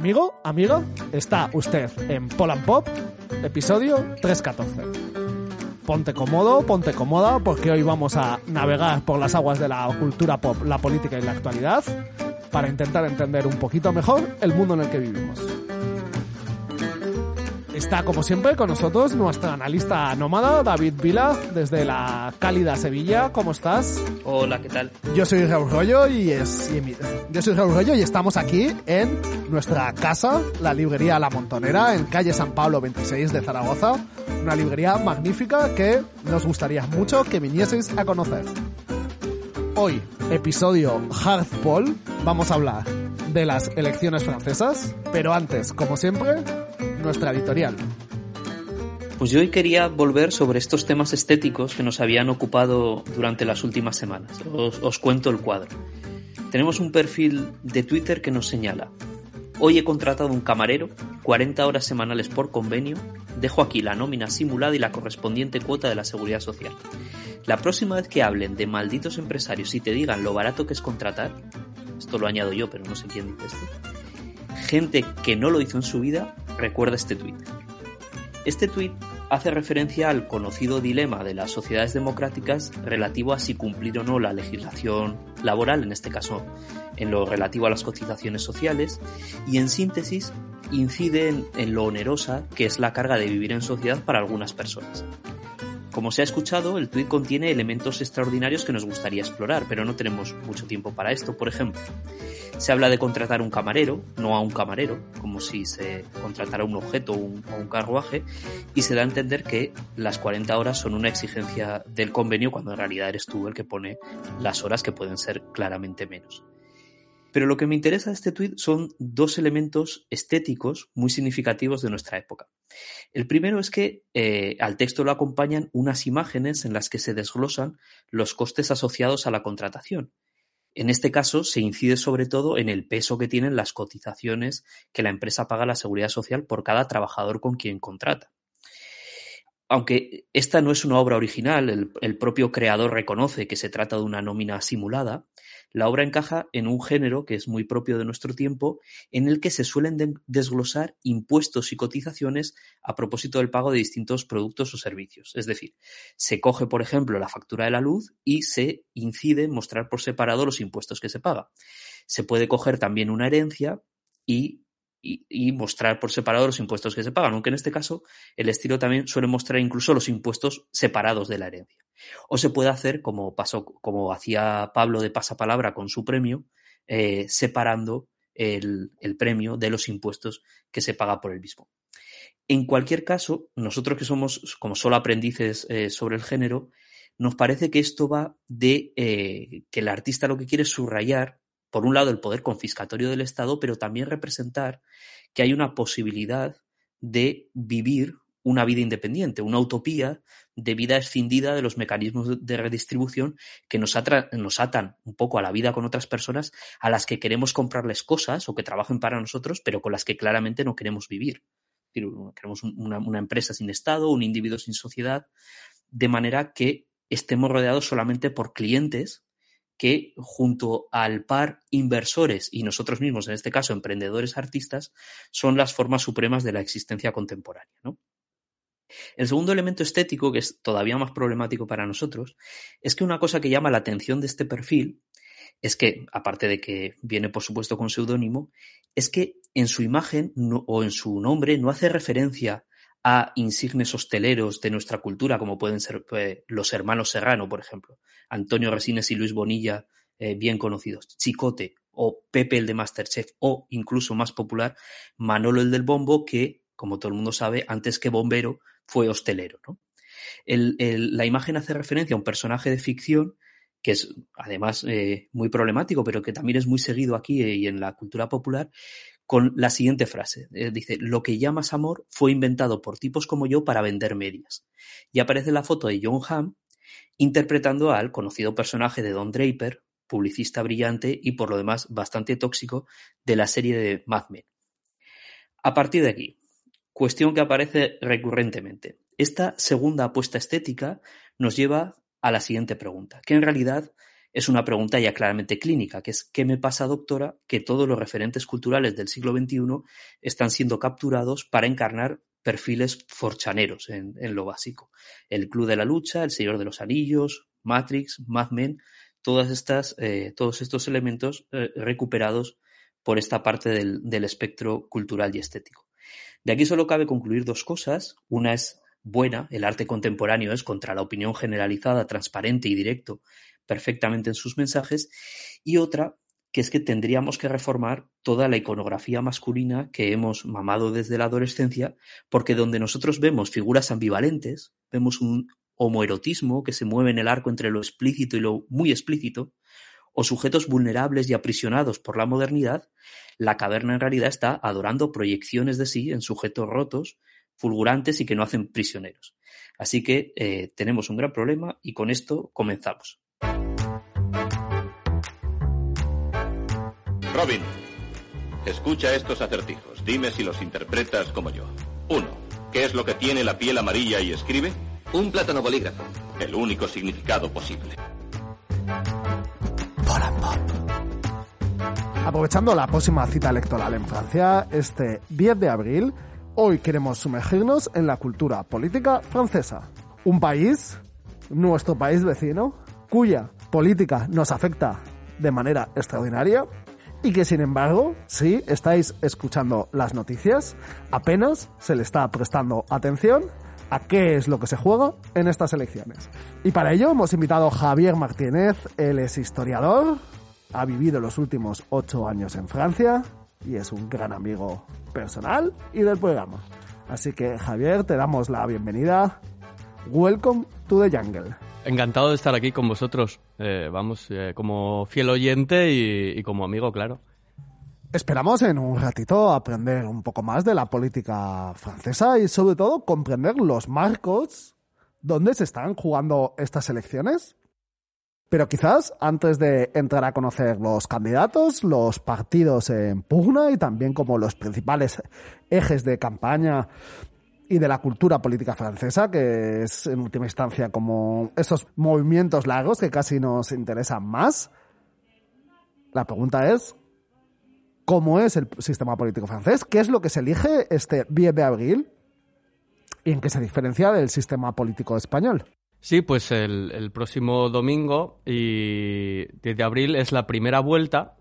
Amigo, amigo, está usted en Polan Pop, episodio 314. Ponte cómodo, ponte cómoda, porque hoy vamos a navegar por las aguas de la cultura pop, la política y la actualidad para intentar entender un poquito mejor el mundo en el que vivimos. Está, como siempre, con nosotros nuestra analista nómada, David Vila, desde la cálida Sevilla. ¿Cómo estás? Hola, ¿qué tal? Yo soy Raúl Rollo y es y mi- yo soy Raúl Rollo y estamos aquí en nuestra casa, la librería La Montonera, en calle San Pablo 26 de Zaragoza. Una librería magnífica que nos gustaría mucho que vinieseis a conocer. Hoy, episodio Hard Poll, vamos a hablar de las elecciones francesas, pero antes, como siempre, nuestra editorial. Pues yo hoy quería volver sobre estos temas estéticos que nos habían ocupado durante las últimas semanas. Os, cuento el cuadro. Tenemos un perfil de Twitter que nos señala. Hoy he contratado un camarero, 40 horas semanales por convenio, dejo aquí la nómina simulada y la correspondiente cuota de la seguridad social. La próxima vez que hablen de malditos empresarios y te digan lo barato que es contratar, esto lo añado yo, pero no sé quién dice esto, gente que no lo hizo en su vida, recuerda este tuit. Este tuit hace referencia al conocido dilema de las sociedades democráticas relativo a si cumplir o no la legislación laboral, en este caso en lo relativo a las cotizaciones sociales, y en síntesis incide en, lo onerosa que es la carga de vivir en sociedad para algunas personas. Como se ha escuchado, el tuit contiene elementos extraordinarios que nos gustaría explorar, pero no tenemos mucho tiempo para esto. Por ejemplo, se habla de contratar un camarero, no a un camarero, como si se contratara un objeto o un, o un carruaje, y se da a entender que las 40 horas son una exigencia del convenio cuando en realidad eres tú el que pone las horas que pueden ser claramente menos. Pero lo que me interesa de este tuit son dos elementos estéticos muy significativos de nuestra época. El primero es que eh, al texto lo acompañan unas imágenes en las que se desglosan los costes asociados a la contratación. En este caso se incide sobre todo en el peso que tienen las cotizaciones que la empresa paga a la seguridad social por cada trabajador con quien contrata. Aunque esta no es una obra original, el, el propio creador reconoce que se trata de una nómina simulada, la obra encaja en un género que es muy propio de nuestro tiempo, en el que se suelen de- desglosar impuestos y cotizaciones a propósito del pago de distintos productos o servicios. Es decir, se coge, por ejemplo, la factura de la luz y se incide en mostrar por separado los impuestos que se paga. Se puede coger también una herencia y, y- y mostrar por separado los impuestos que se pagan, aunque en este caso el estilo también suele mostrar incluso los impuestos separados de la herencia. O se puede hacer como pasó, como hacía Pablo de Pasapalabra con su premio, eh, separando el, el premio de los impuestos que se paga por el mismo. En cualquier caso, nosotros que somos como solo aprendices eh, sobre el género, nos parece que esto va de eh, que el artista lo que quiere es subrayar, por un lado, el poder confiscatorio del Estado, pero también representar que hay una posibilidad de vivir una vida independiente, una utopía de vida escindida de los mecanismos de redistribución que nos, atan un poco a la vida con otras personas a las que queremos comprarles cosas o que trabajen para nosotros, pero con las que claramente no queremos vivir. Queremos un- una, una empresa sin Estado, un individuo sin sociedad, de manera que estemos rodeados solamente por clientes que junto al par inversores y nosotros mismos, en este caso emprendedores artistas, son las formas supremas de la existencia contemporánea. El segundo elemento estético, que es todavía más problemático para nosotros, es que una cosa que llama la atención de este perfil es que, aparte de que viene por supuesto con seudónimo, es que en su imagen o en su nombre no hace referencia a insignes hosteleros de nuestra cultura, como pueden ser pues, los hermanos Serrano, por ejemplo, Antonio Resines y Luis Bonilla, eh, bien conocidos, Chicote o Pepe el de Masterchef, o incluso más popular, Manolo el del Bombo, que, como todo el mundo sabe, antes que bombero fue hostelero. la imagen hace referencia a un personaje de ficción que es además eh, muy problemático, pero que también es muy seguido aquí y en la cultura popular, con la siguiente frase. Eh, dice, lo que llamas amor fue inventado por tipos como yo para vender medias. Y aparece la foto de John Hamm interpretando al conocido personaje de Don Draper, publicista brillante y por lo demás bastante tóxico de la serie de Mad Men. A partir de aquí, cuestión que aparece recurrentemente. Esta segunda apuesta estética nos lleva a la siguiente pregunta, que en realidad es una pregunta ya claramente clínica, que es ¿qué me pasa, doctora, que todos los referentes culturales del siglo XXI están siendo capturados para encarnar perfiles forchaneros en, lo básico? El Club de la Lucha, El Señor de los Anillos, Matrix, Mad Men, todas estas, eh, todos estos elementos eh, recuperados por esta parte del, del espectro cultural y estético. De aquí solo cabe concluir dos cosas. Una es buena, el arte contemporáneo es contra la opinión generalizada, transparente y directo perfectamente en sus mensajes, y otra que es que tendríamos que reformar toda la iconografía masculina que hemos mamado desde la adolescencia, porque donde nosotros vemos figuras ambivalentes, vemos un homoerotismo que se mueve en el arco entre lo explícito y lo muy explícito, o sujetos vulnerables y aprisionados por la modernidad, la caverna en realidad está adorando proyecciones de sí en sujetos rotos, fulgurantes y que no hacen prisioneros. Así que eh, tenemos un gran problema y con esto comenzamos. Robin, escucha estos acertijos. Dime si los interpretas como yo. Uno, ¿qué es lo que tiene la piel amarilla y escribe? Un plátano bolígrafo. El único significado posible. Aprovechando la próxima cita electoral en Francia, este 10 de abril, hoy queremos sumergirnos en la cultura política francesa. Un país, nuestro país vecino, cuya política nos afecta de manera extraordinaria y que sin embargo, si estáis escuchando las noticias, apenas se le está prestando atención a qué es lo que se juega en estas elecciones. Y para ello hemos invitado a Javier Martínez, él es historiador, ha vivido los últimos ocho años en Francia y es un gran amigo personal y del programa. Así que Javier, te damos la bienvenida. Welcome to the jungle. Encantado de estar aquí con vosotros. Eh, vamos, eh, como fiel oyente y, como amigo, claro. Esperamos en un ratito aprender un poco más de la política francesa y sobre todo comprender los marcos donde se están jugando estas elecciones. Pero quizás antes de entrar a conocer los candidatos, los partidos en pugna y también como los principales ejes de campaña y de la cultura política francesa, que es en última instancia como esos movimientos largos que casi nos interesan más. La pregunta es, ¿cómo es el sistema político francés? ¿Qué es lo que se elige este 10 de abril? ¿Y en qué se diferencia del sistema político español? Sí, pues el, próximo domingo y 10 de abril es la primera vuelta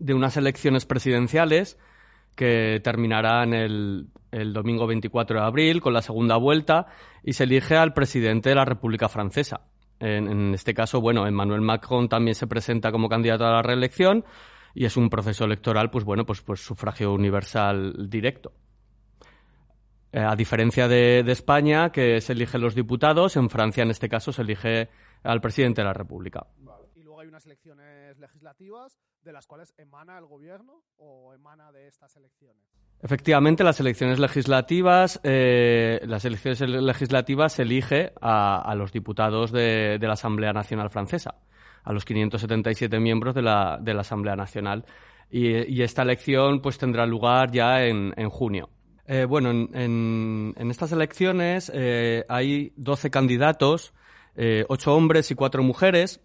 de unas elecciones presidenciales que terminarán el, el domingo 24 de abril con la segunda vuelta y se elige al presidente de la República Francesa. En, este caso, bueno, Emmanuel Macron también se presenta como candidato a la reelección y es un proceso electoral, pues bueno, pues, pues sufragio universal directo. Eh, a diferencia de, España, que se eligen los diputados, en Francia en este caso se elige al presidente de la República. Unas elecciones legislativas de las cuales emana el gobierno o emana de estas elecciones. Efectivamente, las elecciones legislativas, eh, las elecciones legislativas se elige a, los diputados de, la Asamblea Nacional Francesa, a los 577 miembros de la, de la Asamblea Nacional. Y, esta elección pues tendrá lugar ya en, junio. Eh, bueno, en, estas elecciones eh, hay 12 candidatos, 8 hombres y 4 mujeres,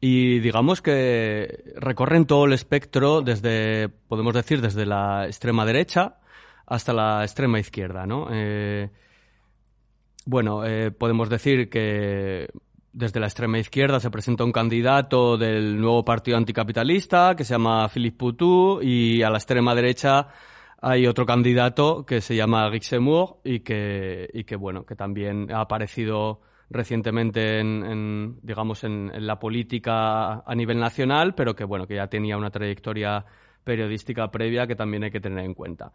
y digamos que recorren todo el espectro desde, podemos decir, desde la extrema derecha hasta la extrema izquierda, ¿no? Eh, bueno, eh, podemos decir que desde la extrema izquierda se presenta un candidato del nuevo partido anticapitalista que se llama Philippe Poutou y a la extrema derecha hay otro candidato que se llama Guixemur y que, y que, bueno, que también ha aparecido recientemente en, digamos, en, la política a nivel nacional, pero que, bueno, que ya tenía una trayectoria periodística previa que también hay que tener en cuenta.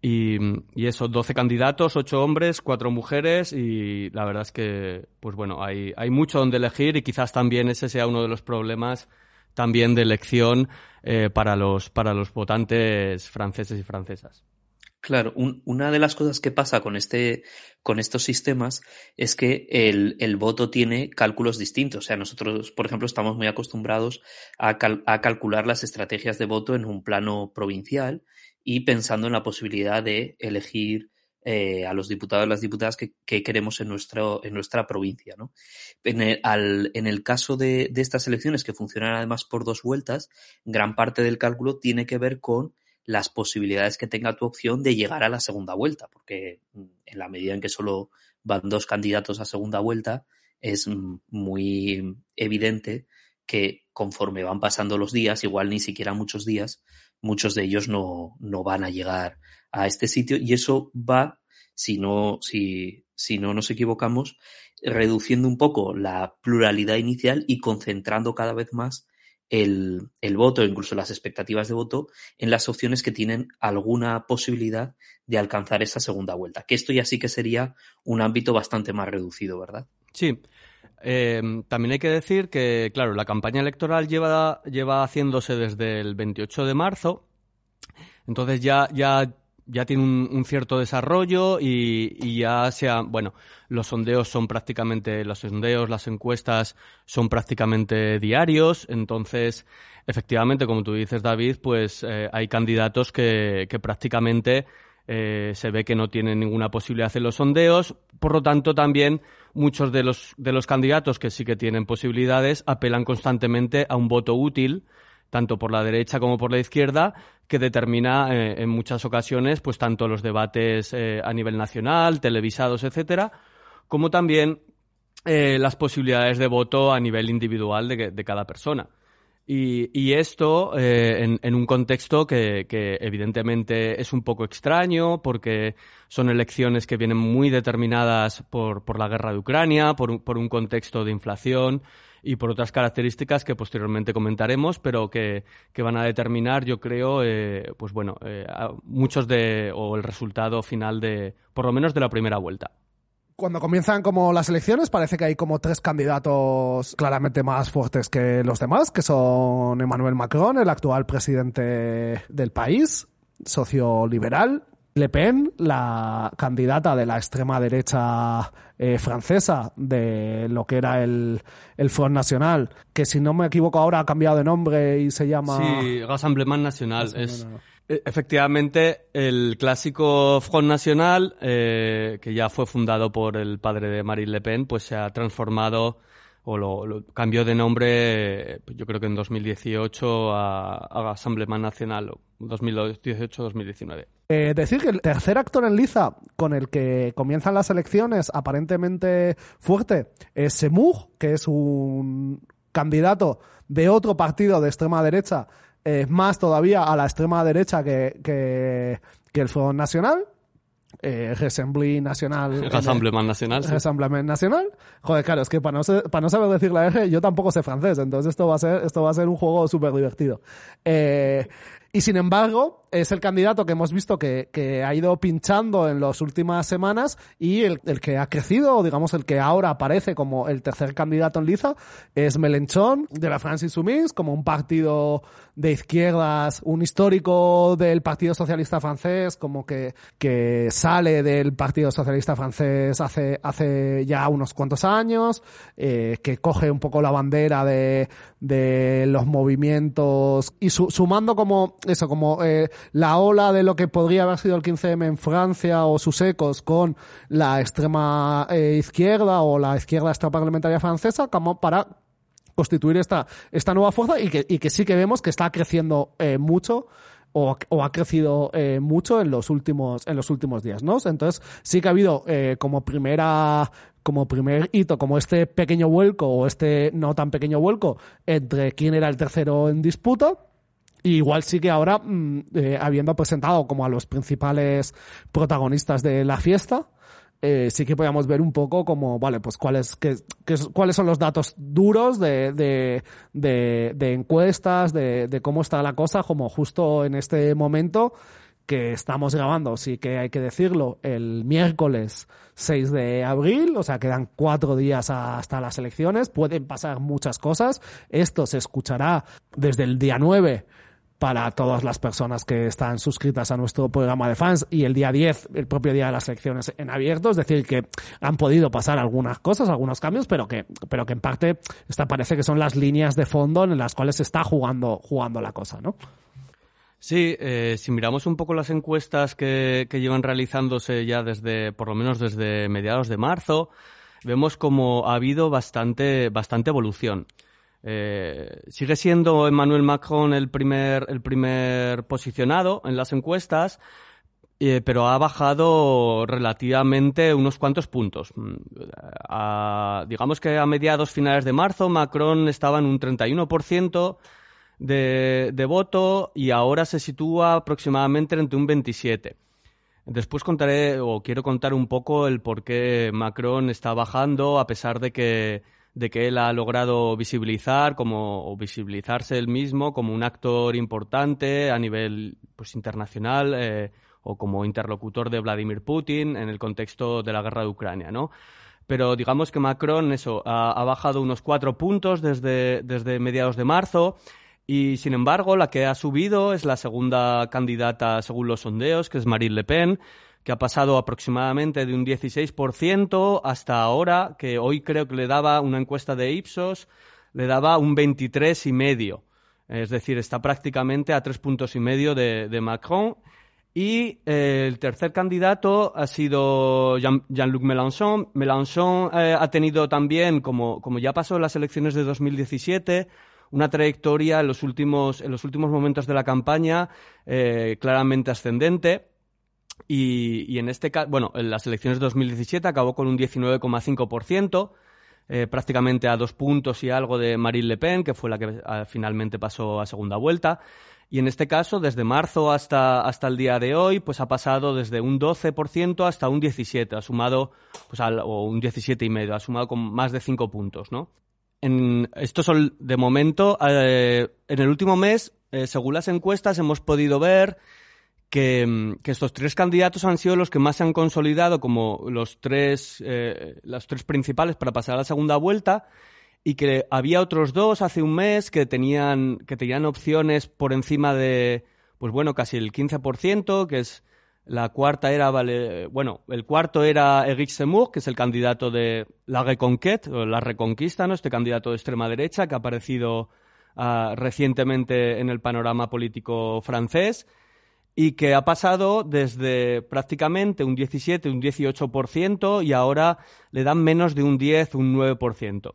Y, y eso, 12 candidatos, 8 hombres, 4 mujeres y la verdad es que, pues bueno, hay, hay mucho donde elegir y quizás también ese sea uno de los problemas también de elección eh, para, los, para los votantes franceses y francesas. Claro, una de las cosas que pasa con, este, con estos sistemas es que el, el, voto tiene cálculos distintos. O sea, nosotros, por ejemplo, estamos muy acostumbrados a, a calcular las estrategias de voto en un plano provincial y pensando en la posibilidad de elegir eh, a los diputados y las diputadas que, queremos en, nuestro, en nuestra provincia. ¿no? En, el, en el caso de, de, estas elecciones, que funcionan además por dos vueltas, gran parte del cálculo tiene que ver con las posibilidades que tenga tu opción de llegar a la segunda vuelta, porque mm, en la medida en que solo van dos candidatos a segunda vuelta, es muy evidente que conforme van pasando los días, igual ni siquiera muchos días, muchos de ellos no, no van a llegar a este sitio. Y eso va, si no, si, si no nos equivocamos, reduciendo un poco la pluralidad inicial y concentrando cada vez más el, el, voto, incluso las expectativas de voto, en las opciones que tienen alguna posibilidad de alcanzar esa segunda vuelta. Que esto ya sí que sería un ámbito bastante más reducido, ¿verdad? Sí. Eh, también hay que decir que, claro, la campaña electoral lleva, lleva haciéndose desde el 28 de marzo. Entonces ya, ya ya tiene un, cierto desarrollo y, ya sea, bueno, los sondeos son prácticamente, los sondeos, las encuestas son prácticamente diarios, entonces, efectivamente, como tú dices, David, pues eh, hay candidatos que, que prácticamente eh, se ve que no tienen ninguna posibilidad en los sondeos, por lo tanto, también muchos de los, de los candidatos que sí que tienen posibilidades apelan constantemente a un voto útil, tanto por la derecha como por la izquierda, que determina eh, en muchas ocasiones, pues tanto los debates eh, a nivel nacional, televisados, etcétera, como también eh, las posibilidades de voto a nivel individual de, cada persona. Y, esto en, un contexto que, evidentemente es un poco extraño porque son elecciones que vienen muy determinadas por, por la guerra de Ucrania, por un contexto de inflación y por otras características que posteriormente comentaremos, pero que, van a determinar, yo creo, eh, pues bueno, eh, muchos de, o el resultado final de, por lo menos de la primera vuelta. Cuando comienzan como las elecciones parece que hay como tres candidatos claramente más fuertes que los demás, que son Emmanuel Macron, el actual presidente del país, socio liberal, le Pen, la candidata de la extrema derecha eh, francesa de lo que era el, el, Front National, que si no me equivoco ahora ha cambiado de nombre y se llama... Sí, Rassemblement National. Es, e, efectivamente, el clásico Front National, eh, que ya fue fundado por el padre de Marine Le Pen, pues se ha transformado o lo, cambió de nombre, yo creo que en 2018 a, a Nacional, 2018-2019. Eh, decir que el tercer actor en liza con el que comienzan las elecciones aparentemente fuerte es Semur, que es un candidato de otro partido de extrema derecha, más todavía a la extrema derecha que, que, que el Front Nacional, eh, Nacional. Rassemblement Nacional. Rassemblement Nacional. Joder, claro, es que para no, para no saber decir la R, yo tampoco sé francés, entonces esto va a ser, esto va a ser un juego súper divertido. Eh, y sin embargo, es el candidato que hemos visto que, que ha ido pinchando en las últimas semanas y el, el, que ha crecido, digamos, el que ahora aparece como el tercer candidato en liza, es Melenchon de la France Insoumise, como un partido de izquierdas, un histórico del Partido Socialista francés, como que, que sale del Partido Socialista francés hace, hace ya unos cuantos años, eh, que coge un poco la bandera de, de los movimientos y su, sumando como eso, como eh, la ola de lo que podría haber sido el 15M en Francia o sus ecos con la extrema eh, izquierda o la izquierda extraparlamentaria francesa como para constituir esta, esta nueva fuerza y que, y que sí que vemos que está creciendo eh, mucho o, ha crecido eh, mucho en los últimos en los últimos días, ¿no? Entonces sí que ha habido eh, como primera como primer hito, como este pequeño vuelco o este no tan pequeño vuelco entre quién era el tercero en disputa igual sí que ahora, mm, eh, habiendo presentado como a los principales protagonistas de la fiesta, eh, sí que podíamos ver un poco como, vale, pues cuáles, qué, cuáles son los datos duros de, de, de, de encuestas, de, de cómo está la cosa, como justo en este momento que estamos grabando, sí que hay que decirlo, el miércoles 6 de abril, o sea, quedan cuatro días hasta las elecciones, pueden pasar muchas cosas, esto se escuchará desde el día 9 para todas las personas que están suscritas a nuestro programa de fans y el día 10, el propio día de las elecciones en abierto, es decir, que han podido pasar algunas cosas, algunos cambios, pero que, pero que en parte esta parece que son las líneas de fondo en las cuales se está jugando, jugando la cosa, ¿no? Sí, eh, si miramos un poco las encuestas que, que llevan realizándose ya desde, por lo menos desde mediados de marzo, vemos como ha habido bastante, bastante evolución. Eh, sigue siendo Emmanuel Macron el primer, el primer posicionado en las encuestas, eh, pero ha bajado relativamente unos cuantos puntos. Mm, digamos que a mediados finales de marzo Macron estaba en un 31% de, de voto y ahora se sitúa aproximadamente entre un 27%. Después contaré o quiero contar un poco el por qué Macron está bajando a pesar de que, de que él ha logrado visibilizar como, o visibilizarse él mismo como un actor importante a nivel pues, internacional eh, o como interlocutor de Vladimir Putin en el contexto de la guerra de Ucrania, ¿no? Pero digamos que Macron eso, ha, ha bajado unos cuatro puntos desde, desde mediados de marzo y sin embargo, la que ha subido es la segunda candidata según los sondeos, que es Marine Le Pen, que ha pasado aproximadamente de un 16% hasta ahora, que hoy creo que le daba una encuesta de Ipsos, le daba un 23,5%. Es decir, está prácticamente a tres puntos y medio de, Macron. Y eh, el tercer candidato ha sido Jean- Jean-Luc Mélenchon. Mélenchon eh, ha tenido también, como, como ya pasó en las elecciones de 2017, una trayectoria en los últimos, en los últimos momentos de la campaña eh, claramente ascendente. Y, en este caso, bueno, en las elecciones de 2017 acabó con un 19,5%, eh, prácticamente a dos puntos y algo de Marine Le Pen, que fue la que ah, finalmente pasó a segunda vuelta. Y en este caso, desde marzo hasta, hasta el día de hoy, pues ha pasado desde un 12% hasta un 17%, ha sumado, pues al, o un 17,5%, ha sumado con más de 5 puntos, ¿no? En, estos son, de momento, eh, en el último mes, eh, según las encuestas, hemos podido ver que, mm, que estos tres candidatos han sido los que más se han consolidado como los tres, eh, los tres principales para pasar a la segunda vuelta y que había otros dos hace un mes que tenían, que tenían opciones por encima de, pues bueno, casi el 15%, que es la cuarta era, vale, bueno, el cuarto era Eric Zemmour, que es el candidato de la Reconquête, la Reconquista, ¿no? Este candidato de extrema derecha que ha aparecido ah, recientemente en el panorama político francés y que ha pasado desde prácticamente un 17, un 18% y ahora le dan menos de un 10, un 9%.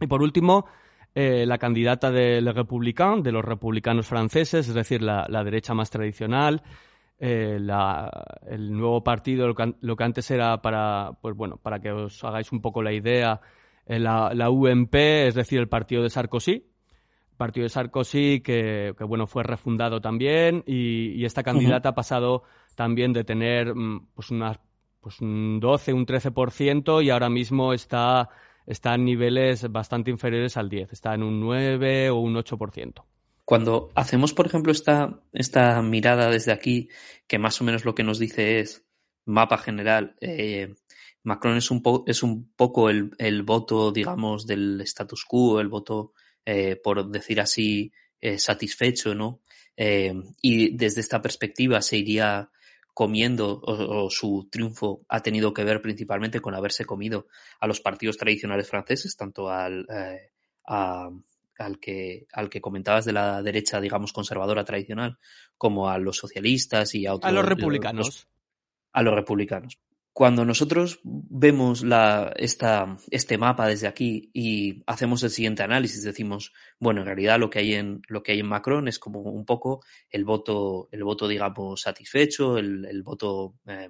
Y por último, eh, la candidata de Le Républicain, de los republicanos franceses, es decir, la, derecha más tradicional, eh, la- el nuevo partido, lo que, lo que antes era para, pues bueno, para que os hagáis un poco la idea, eh, la, la UMP, es decir, el partido de Sarkozy, partido de Sarkozy que, que, bueno fue refundado también y, y esta candidata ha pasado también de tener mm, pues unas pues un 12 un 13% y ahora mismo está está en niveles bastante inferiores al 10 está en un 9 o un 8% Cuando hacemos, por ejemplo, esta, esta mirada desde aquí, que más o menos lo que nos dice es mapa general, eh, Macron es un, po- es un poco el, el voto, digamos, del status quo, el voto, eh, por decir así, eh, satisfecho, ¿no? Eh, y desde esta perspectiva se iría comiendo, o, o su triunfo ha tenido que ver principalmente con haberse comido a los partidos tradicionales franceses, tanto al, eh, a- al que, al que comentabas de la derecha, digamos, conservadora tradicional, como a los socialistas y a otros. a los republicanos a los republicanos. Cuando nosotros vemos la, esta, este mapa desde aquí y hacemos el siguiente análisis, decimos, bueno, en realidad lo que hay en, lo que hay en Macron es como un poco el voto, el voto, digamos, satisfecho, el, el voto eh,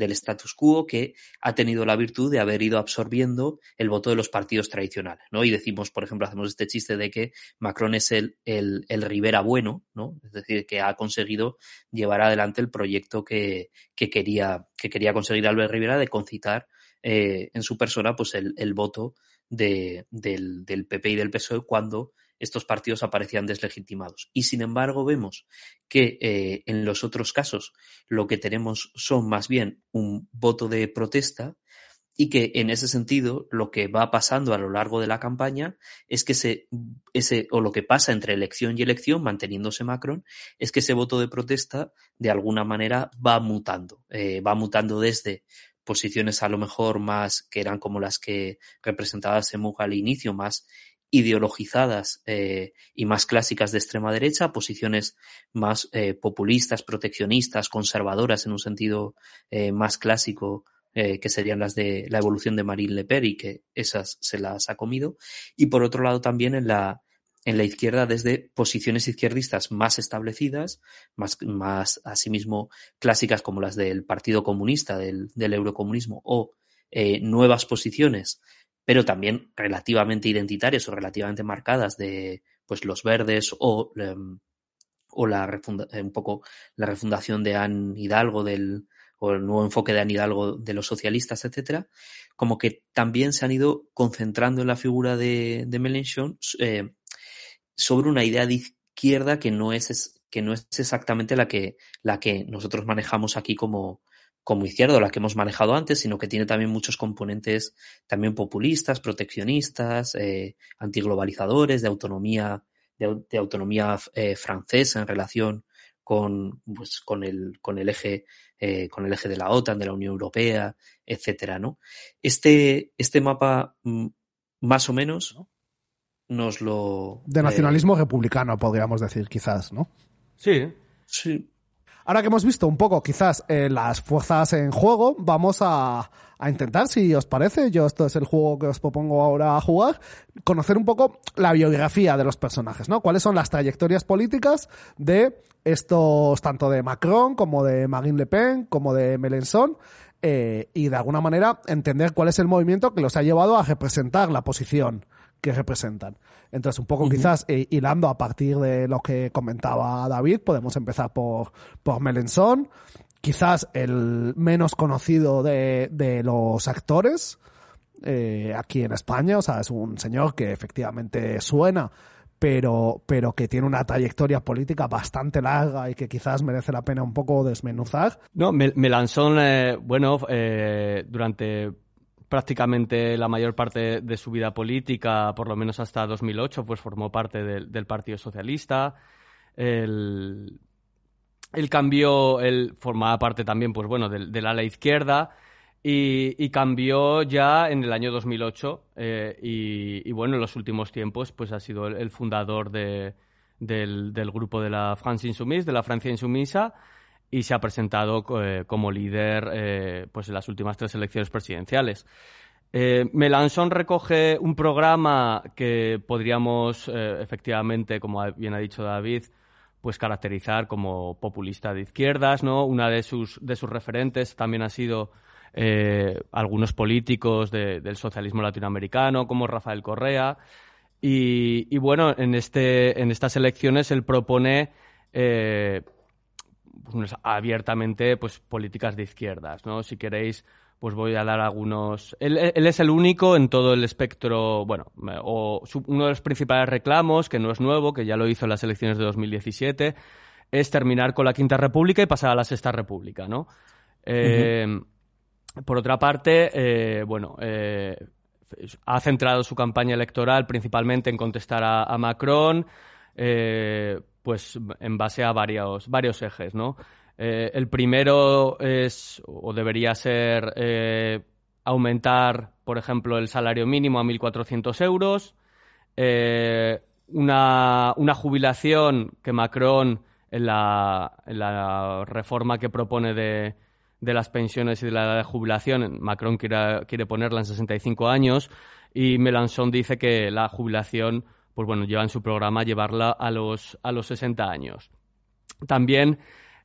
del status quo que ha tenido la virtud de haber ido absorbiendo el voto de los partidos tradicionales, ¿no? Y decimos, por ejemplo, hacemos este chiste de que Macron es el, el, el Rivera bueno, ¿no? Es decir, que ha conseguido llevar adelante el proyecto que, que quería, que quería conseguir Albert Rivera de concitar eh, en su persona pues el, el voto de, del, del PP y del PSOE cuando estos partidos aparecían deslegitimados. Y sin embargo vemos que eh, en los otros casos lo que tenemos son más bien un voto de protesta y que en ese sentido lo que va pasando a lo largo de la campaña es que se, ese, o lo que pasa entre elección y elección, manteniéndose Macron, es que ese voto de protesta de alguna manera va mutando. Eh, va mutando desde posiciones a lo mejor más que eran como las que representaba Semug al inicio, más ideologizadas eh, y más clásicas de extrema derecha, posiciones más eh, populistas, proteccionistas, conservadoras en un sentido eh, más clásico, eh, que serían las de la evolución de Marine Le Pen y que esas se las ha comido. Y por otro lado también en la, en la izquierda desde posiciones izquierdistas más establecidas, más, más asimismo clásicas como las del Partido Comunista, del, del eurocomunismo o eh, nuevas posiciones pero también relativamente identitarias o relativamente marcadas de pues los verdes o, um, o la refunda, un poco la refundación de Anne Hidalgo del o el nuevo enfoque de Anne Hidalgo de los socialistas, etcétera, como que también se han ido concentrando en la figura de, de Mélenchon eh, sobre una idea de izquierda que no es, que no es exactamente la que, la que nosotros manejamos aquí como, como izquierda, la que hemos manejado antes, sino que tiene también muchos componentes también populistas, proteccionistas, eh, antiglobalizadores, de autonomía, de, de autonomía eh, francesa en relación con, pues, con, el, con, el eje, eh, con el eje de la OTAN, de la Unión Europea, etcétera, ¿no? Este, este mapa, mm, más o menos, nos lo. De nacionalismo republicano, podríamos decir, quizás, ¿no? Sí. Sí, Ahora que hemos visto un poco quizás eh, las fuerzas en juego, vamos a, intentar, si os parece, yo esto es el juego que os propongo ahora a jugar, conocer un poco la biografía de los personajes, ¿no? Cuáles son las trayectorias políticas de estos, tanto de Macron como de Marine Le Pen, como de Mélenchon, eh, y de alguna manera entender cuál es el movimiento que los ha llevado a representar la posición que representan. Entonces, un poco uh -huh. quizás eh, hilando a partir de lo que comentaba David, podemos empezar por, por Melenchon, quizás el menos conocido de, de los actores eh, aquí en España, o sea, es un señor que efectivamente suena, pero, pero que tiene una trayectoria política bastante larga y que quizás merece la pena un poco desmenuzar. No, Melanson, eh, bueno, eh, durante prácticamente la mayor parte de su vida política, por lo menos hasta 2008, pues formó parte del, Partido Socialista. El, él cambió, él formaba parte también, pues bueno, del, ala izquierda y, cambió ya en el año 2008 eh, y, y, bueno, en los últimos tiempos pues ha sido el, fundador de, del, del, grupo de la France Insoumise, de la Francia Insumisa y se ha presentado eh, como líder eh, pues en las últimas tres elecciones presidenciales. Eh, recoge un programa que podríamos eh, efectivamente, como bien ha dicho David, pues caracterizar como populista de izquierdas, ¿no? Una de sus, de sus referentes también ha sido algunos políticos de, del socialismo latinoamericano, como Rafael Correa. Y, bueno, en, este, en estas elecciones él propone pues, abiertamente pues, políticas de izquierdas, ¿no? Si queréis, pues voy a dar algunos. Él, él, es el único en todo el espectro, bueno, o su, uno de los principales reclamos, que no es nuevo, que ya lo hizo en las elecciones de 2017, es terminar con la Quinta República y pasar a la Sexta República, ¿no? Eh, uh -huh. Por otra parte, eh, bueno, eh, ha centrado su campaña electoral principalmente en contestar a, a Macron, eh, pues en base a varios, varios ejes, ¿no? Eh, el primero es, o debería ser, eh, aumentar, por ejemplo, el salario mínimo a 1.400 euros, eh, una, una, jubilación que Macron, en la, reforma que propone de, de, las pensiones y de la edad de jubilación, Macron quiere, quiere ponerla en 65 años y Melanchon dice que la jubilación, pues bueno, lleva en su programa llevarla a los, a los 60 años. También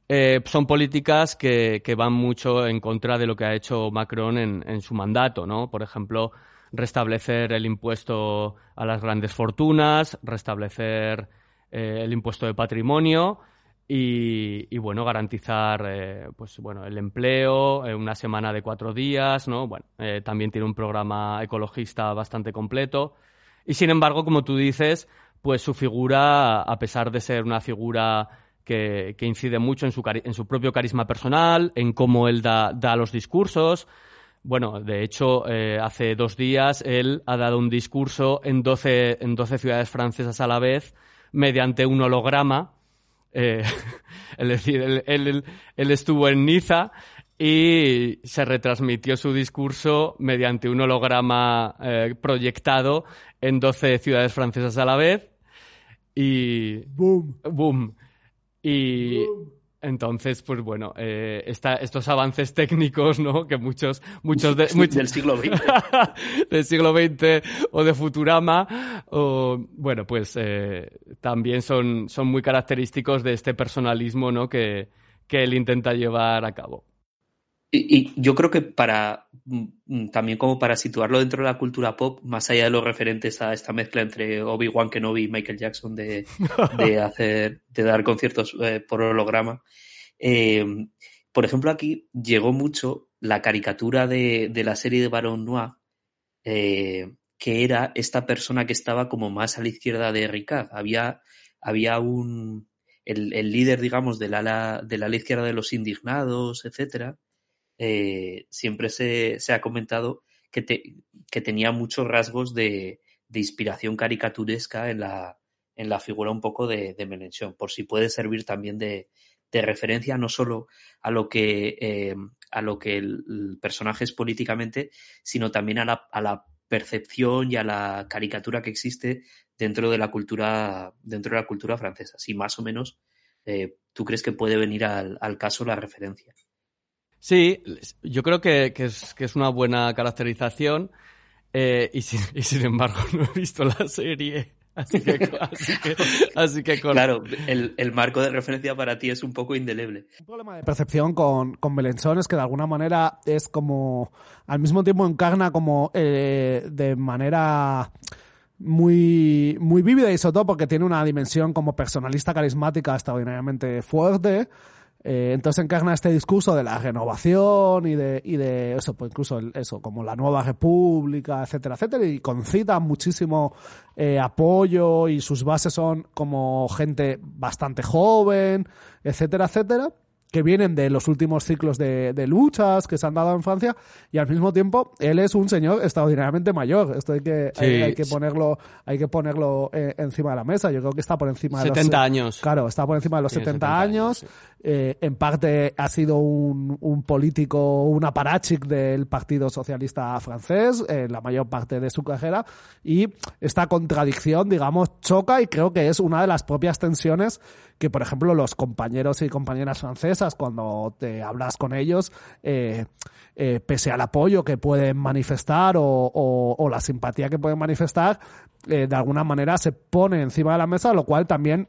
eh, son políticas que, van mucho en contra de lo que ha hecho Macron en, su mandato, ¿no? Por ejemplo, restablecer el impuesto a las grandes fortunas, restablecer eh, el impuesto de patrimonio y, bueno, garantizar eh, pues, bueno, el empleo, una semana de cuatro días, ¿no? Bueno, también tiene un programa ecologista bastante completo. Y sin embargo, como tú dices, pues su figura, a pesar de ser una figura que, incide mucho en su, en su, propio carisma personal, en cómo él da, los discursos. Bueno, de hecho, eh, hace dos días él ha dado un discurso en 12, en 12 ciudades francesas a la vez mediante un holograma. Eh, es decir, él, estuvo en Niza y se retransmitió su discurso mediante un holograma eh, proyectado en 12 ciudades francesas a la vez. Y. ¡Boom! ¡Boom! Y entonces, pues bueno, eh, estos avances técnicos, ¿no? Que muchos, muchos, de, del siglo XX. del siglo XX o de Futurama, o, bueno, pues eh, también son, son muy característicos de este personalismo, ¿no? Que, que él intenta llevar a cabo. Y, yo creo que para mm, también como para situarlo dentro de la cultura pop, más allá de los referentes a esta mezcla entre Obi-Wan Kenobi y Michael Jackson de, hacer, de dar conciertos eh, por holograma. Eh, por ejemplo, aquí llegó mucho la caricatura de, la serie de Baron Noir, eh, que era esta persona que estaba como más a la izquierda de Ricard. Había, había un el, líder, digamos, del ala, del ala izquierda de los indignados, etcétera, eh, siempre se, ha comentado que, que tenía muchos rasgos de, inspiración caricaturesca en la, en la figura un poco de, de por si puede servir también de, referencia no solo a lo que, eh, a lo que el, personaje es políticamente, sino también a la, a la percepción y a la caricatura que existe dentro de la cultura, dentro de la cultura francesa. Si más o menos eh, tú crees que puede venir al, al caso la referencia. Sí, yo creo que, es, que es una buena caracterización eh, y, sin, embargo no he visto la serie. Así que, así que, Claro, el, marco de referencia para ti es un poco indeleble. Un problema de percepción con, con Melenchón es que de alguna manera es como, al mismo tiempo encarna como eh, de manera muy, muy vívida y sobre todo porque tiene una dimensión como personalista carismática extraordinariamente fuerte eh, entonces encarna este discurso de la renovación y de, y de eso, pues incluso eso, como la nueva república, etcétera, etcétera, y concita muchísimo eh, apoyo y sus bases son como gente bastante joven, etcétera, etcétera que vienen de los últimos ciclos de, luchas que se han dado en Francia y al mismo tiempo él es un señor extraordinariamente mayor. Esto hay que, hay, que ponerlo, hay que ponerlo eh, encima de la mesa. Yo creo que está por encima de los 70 años. Claro, está por encima de los 70, años. Eh, en parte ha sido un, político, un aparachic del Partido Socialista francés, en la mayor parte de su carrera, y esta contradicción, digamos, choca y creo que es una de las propias tensiones que, por ejemplo, los compañeros y compañeras francesas, cuando te hablas con ellos, eh, eh, pese al apoyo que pueden manifestar o, la simpatía que pueden manifestar, eh, de alguna manera se pone encima de la mesa, lo cual también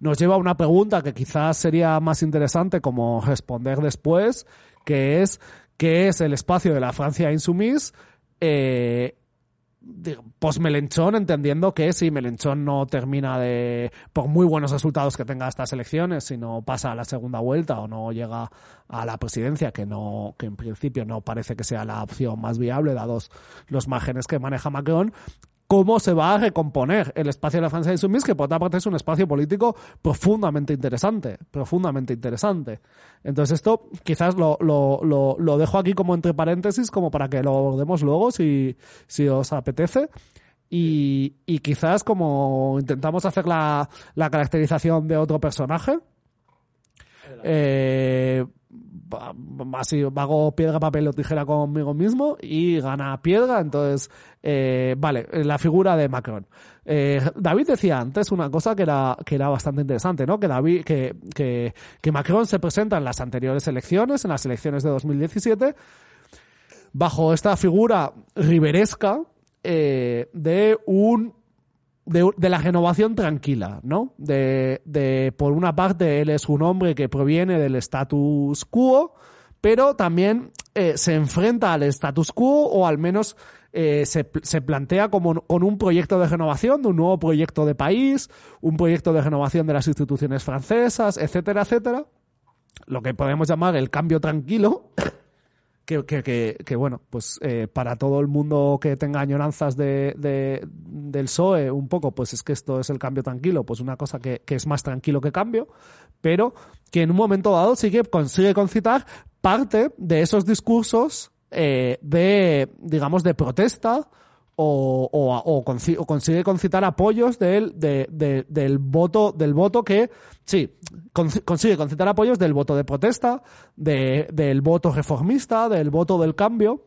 nos lleva a una pregunta que quizás sería más interesante como responder después, que es ¿qué es el espacio de la Francia insumís? Eh, post Melenchón, entendiendo que si Melenchón no termina de, por muy buenos resultados que tenga estas elecciones, si no pasa a la segunda vuelta o no llega a la presidencia, que no, que en principio no parece que sea la opción más viable, dados los márgenes que maneja Macron, cómo se va a recomponer el espacio de la Francia Insoumise, que por otra parte es un espacio político profundamente interesante, profundamente interesante. Entonces esto quizás lo, lo, lo, dejo aquí como entre paréntesis, como para que lo abordemos luego, si, si os apetece. Y, y quizás como intentamos hacer la, la caracterización de otro personaje, eh, así hago piedra, papel o tijera conmigo mismo y gana piedra. Entonces, eh, vale, la figura de Macron. Eh, David decía antes una cosa que era, que era bastante interesante, ¿no? Que David, que, que, que Macron se presenta en las anteriores elecciones, en las elecciones de 2017, bajo esta figura riveresca eh, de un de, la renovación tranquila, ¿no? De, de, por una parte, él es un hombre que proviene del status quo, pero también eh, se enfrenta al status quo o al menos eh, se, se, plantea como con un proyecto de renovación, de un nuevo proyecto de país, un proyecto de renovación de las instituciones francesas, etcétera, etcétera. Lo que podemos llamar el cambio tranquilo, que, que, que, bueno, pues eh, para todo el mundo que tenga añoranzas de, de, del PSOE, un poco, pues es que esto es el cambio tranquilo, pues una cosa que, que es más tranquilo que cambio, pero que en un momento dado sí que consigue concitar parte de esos discursos eh, de, digamos, de protesta o, consigue concitar apoyos del, del voto, del voto que, sí, consigue concitar apoyos del voto de protesta, del voto reformista, del voto del cambio,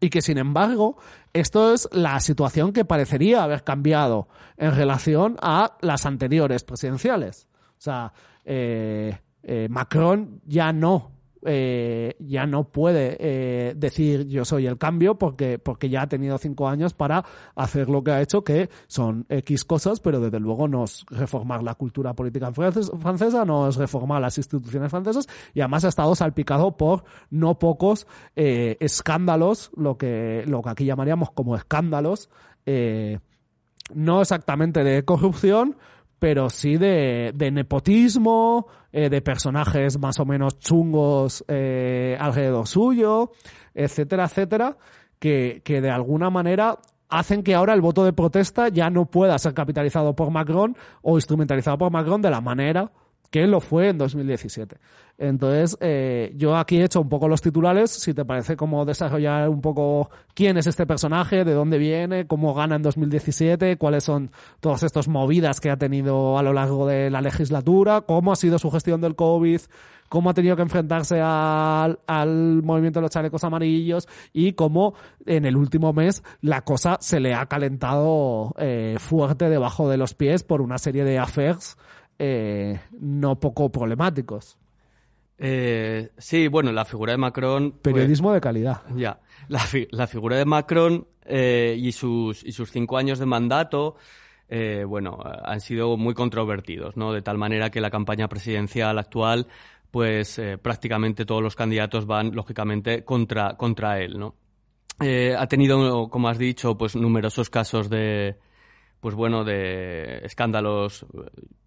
y que sin embargo esto es la situación que parecería haber cambiado en relación a las anteriores presidenciales. O sea, eh, eh, Macron ya no eh, ya no puede eh, decir yo soy el cambio porque, porque ya ha tenido cinco años para hacer lo que ha hecho, que son X cosas, pero desde luego no es reformar la cultura política francesa, no es reformar las instituciones francesas y además ha estado salpicado por no pocos eh, escándalos, lo que, lo que aquí llamaríamos como escándalos, no exactamente de corrupción, pero sí de, de nepotismo, eh, de personajes más o menos chungos eh, alrededor suyo, etcétera, etcétera, que, que de alguna manera hacen que ahora el voto de protesta ya no pueda ser capitalizado por Macron o instrumentalizado por Macron de la manera que lo fue en 2017. Entonces, eh, yo aquí he hecho un poco los titulares, si te parece cómo desarrollar un poco quién es este personaje, de dónde viene, cómo gana en 2017, cuáles son todas estas movidas que ha tenido a lo largo de la legislatura, cómo ha sido su gestión del COVID, cómo ha tenido que enfrentarse al, al movimiento de los chalecos amarillos y cómo en el último mes la cosa se le ha calentado eh, fuerte debajo de los pies por una serie de affairs eh, no poco problemáticos. Eh, sí, bueno, la figura de Macron... Pues, Periodismo de calidad. Ya, la, la, figura de Macron eh, y, sus, y sus cinco años de mandato, eh, bueno, han sido muy controvertidos, ¿no? De tal manera que la campaña presidencial actual, pues prácticamente todos los candidatos van, lógicamente, contra, contra él, ¿no? Ha tenido, como has dicho, pues numerosos casos de, pues bueno, de escándalos,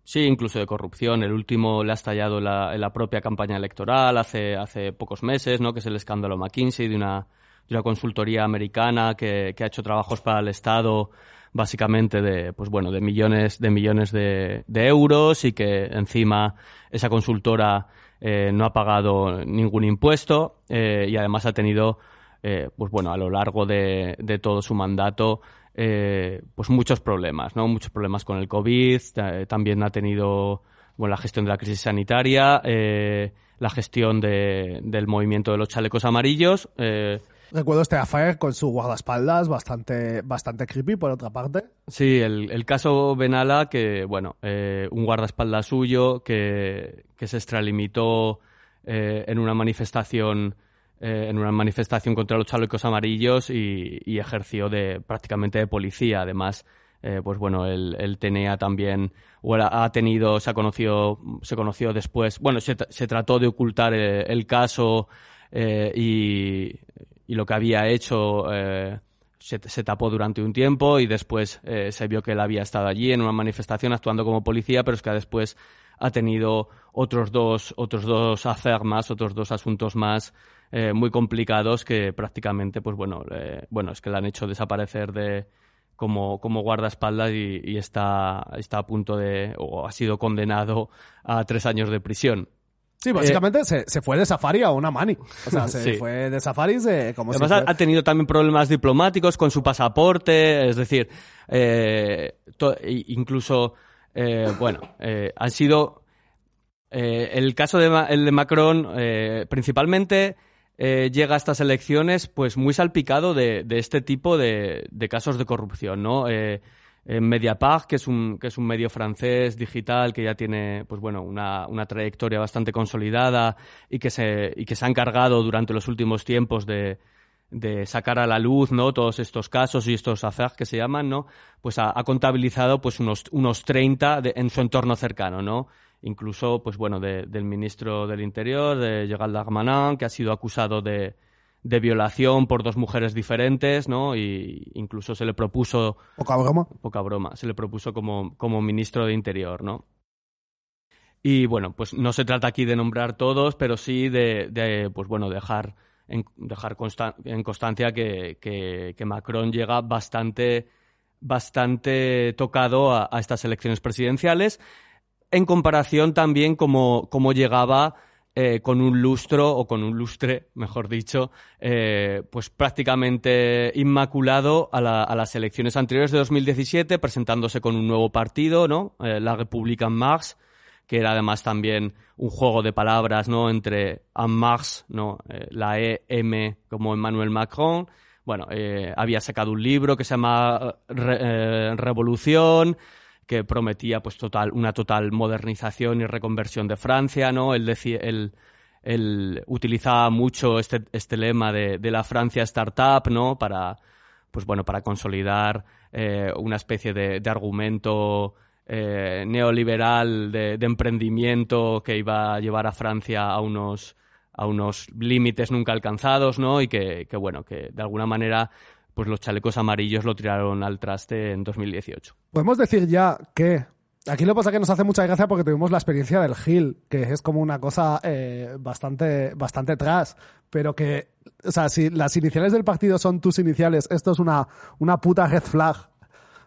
sí, incluso de corrupción. El último le ha estallado la, en la propia campaña electoral hace, hace pocos meses, ¿no? Que es el escándalo McKinsey de una, de una consultoría americana que, que ha hecho trabajos para el Estado básicamente de pues bueno de millones de millones de, de euros y que encima esa consultora eh, no ha pagado ningún impuesto eh, y además ha tenido eh, pues bueno a lo largo de, de todo su mandato eh, pues muchos problemas, ¿no? Muchos problemas con el COVID, también ha tenido bueno, la gestión de la crisis sanitaria, eh, la gestión de, del movimiento de los chalecos amarillos. Eh, Recuerdo este affair con su guardaespaldas bastante, bastante creepy, por otra parte. Sí, el, el caso Benala, que, bueno, eh, un guardaespaldas suyo que, que se extralimitó eh, en una manifestación eh, en una manifestación contra los chalecos amarillos y, ejerció de prácticamente de policía. Además, eh, pues bueno, el TNA también ha tenido, se ha conocido, se conoció después, bueno, se, trató de ocultar eh, el, caso y, y, lo que había hecho se, se, tapó durante un tiempo y después se vio que él había estado allí en una manifestación actuando como policía, pero es que después ha tenido otros dos, otros dos hacer más, otros dos asuntos más eh, muy complicados que prácticamente, pues bueno, eh, bueno, es que la han hecho desaparecer de como, como guardaespaldas y, y está, está a punto de, o ha sido condenado a tres años de prisión. Sí, básicamente se, se, fue de safari a una mani. O sea, se fue de safari se, como Además, si ha tenido también problemas diplomáticos con su pasaporte, es decir, eh, incluso, eh, bueno, eh, han sido. Eh, el caso de, el de Macron, principalmente eh, llega a estas elecciones pues muy salpicado de, de este tipo de, de, casos de corrupción, ¿no? Eh, Mediapart, que es un que es un medio francés digital que ya tiene pues bueno una, una trayectoria bastante consolidada y que se y que se ha encargado durante los últimos tiempos de de sacar a la luz no todos estos casos y estos affaires que se llaman no pues ha, contabilizado pues unos unos 30 en su entorno cercano no incluso pues bueno del ministro del interior de Gerald Darmanin que ha sido acusado de, de violación por dos mujeres diferentes no y incluso se le propuso poca broma poca broma. Se le propuso como como ministro de interior no y bueno pues no se trata aquí de nombrar todos pero sí de, de pues bueno dejar en dejar en constancia que, que, Macron llega bastante, bastante tocado a, estas elecciones presidenciales, en comparación también como, como llegaba eh, con un lustro, o con un lustre, mejor dicho, eh, pues prácticamente inmaculado a, las elecciones anteriores de 2017, presentándose con un nuevo partido, ¿no? Eh, la Republican Mars, que era además también un juego de palabras, ¿no? Entre en Mars, ¿no? Eh, la E-M como Emmanuel Macron. Bueno, había sacado un libro que se llama Revolución, que prometía pues total, una total modernización y reconversión de Francia, ¿no? Él decía, él, utilizaba mucho este, este lema de, la Francia Startup, ¿no? Para, pues bueno, para consolidar una especie de, de argumento eh, neoliberal de, emprendimiento que iba a llevar a Francia a unos, a unos límites nunca alcanzados, ¿no? Y que, bueno, que de alguna manera pues los chalecos amarillos lo tiraron al traste en 2018. Podemos decir ya que Aquí lo que pasa es que nos hace mucha gracia porque tuvimos la experiencia del Gil, que es como una cosa eh, bastante, bastante tras, pero que, o sea, si las iniciales del partido son tus iniciales, esto es una, una puta red flag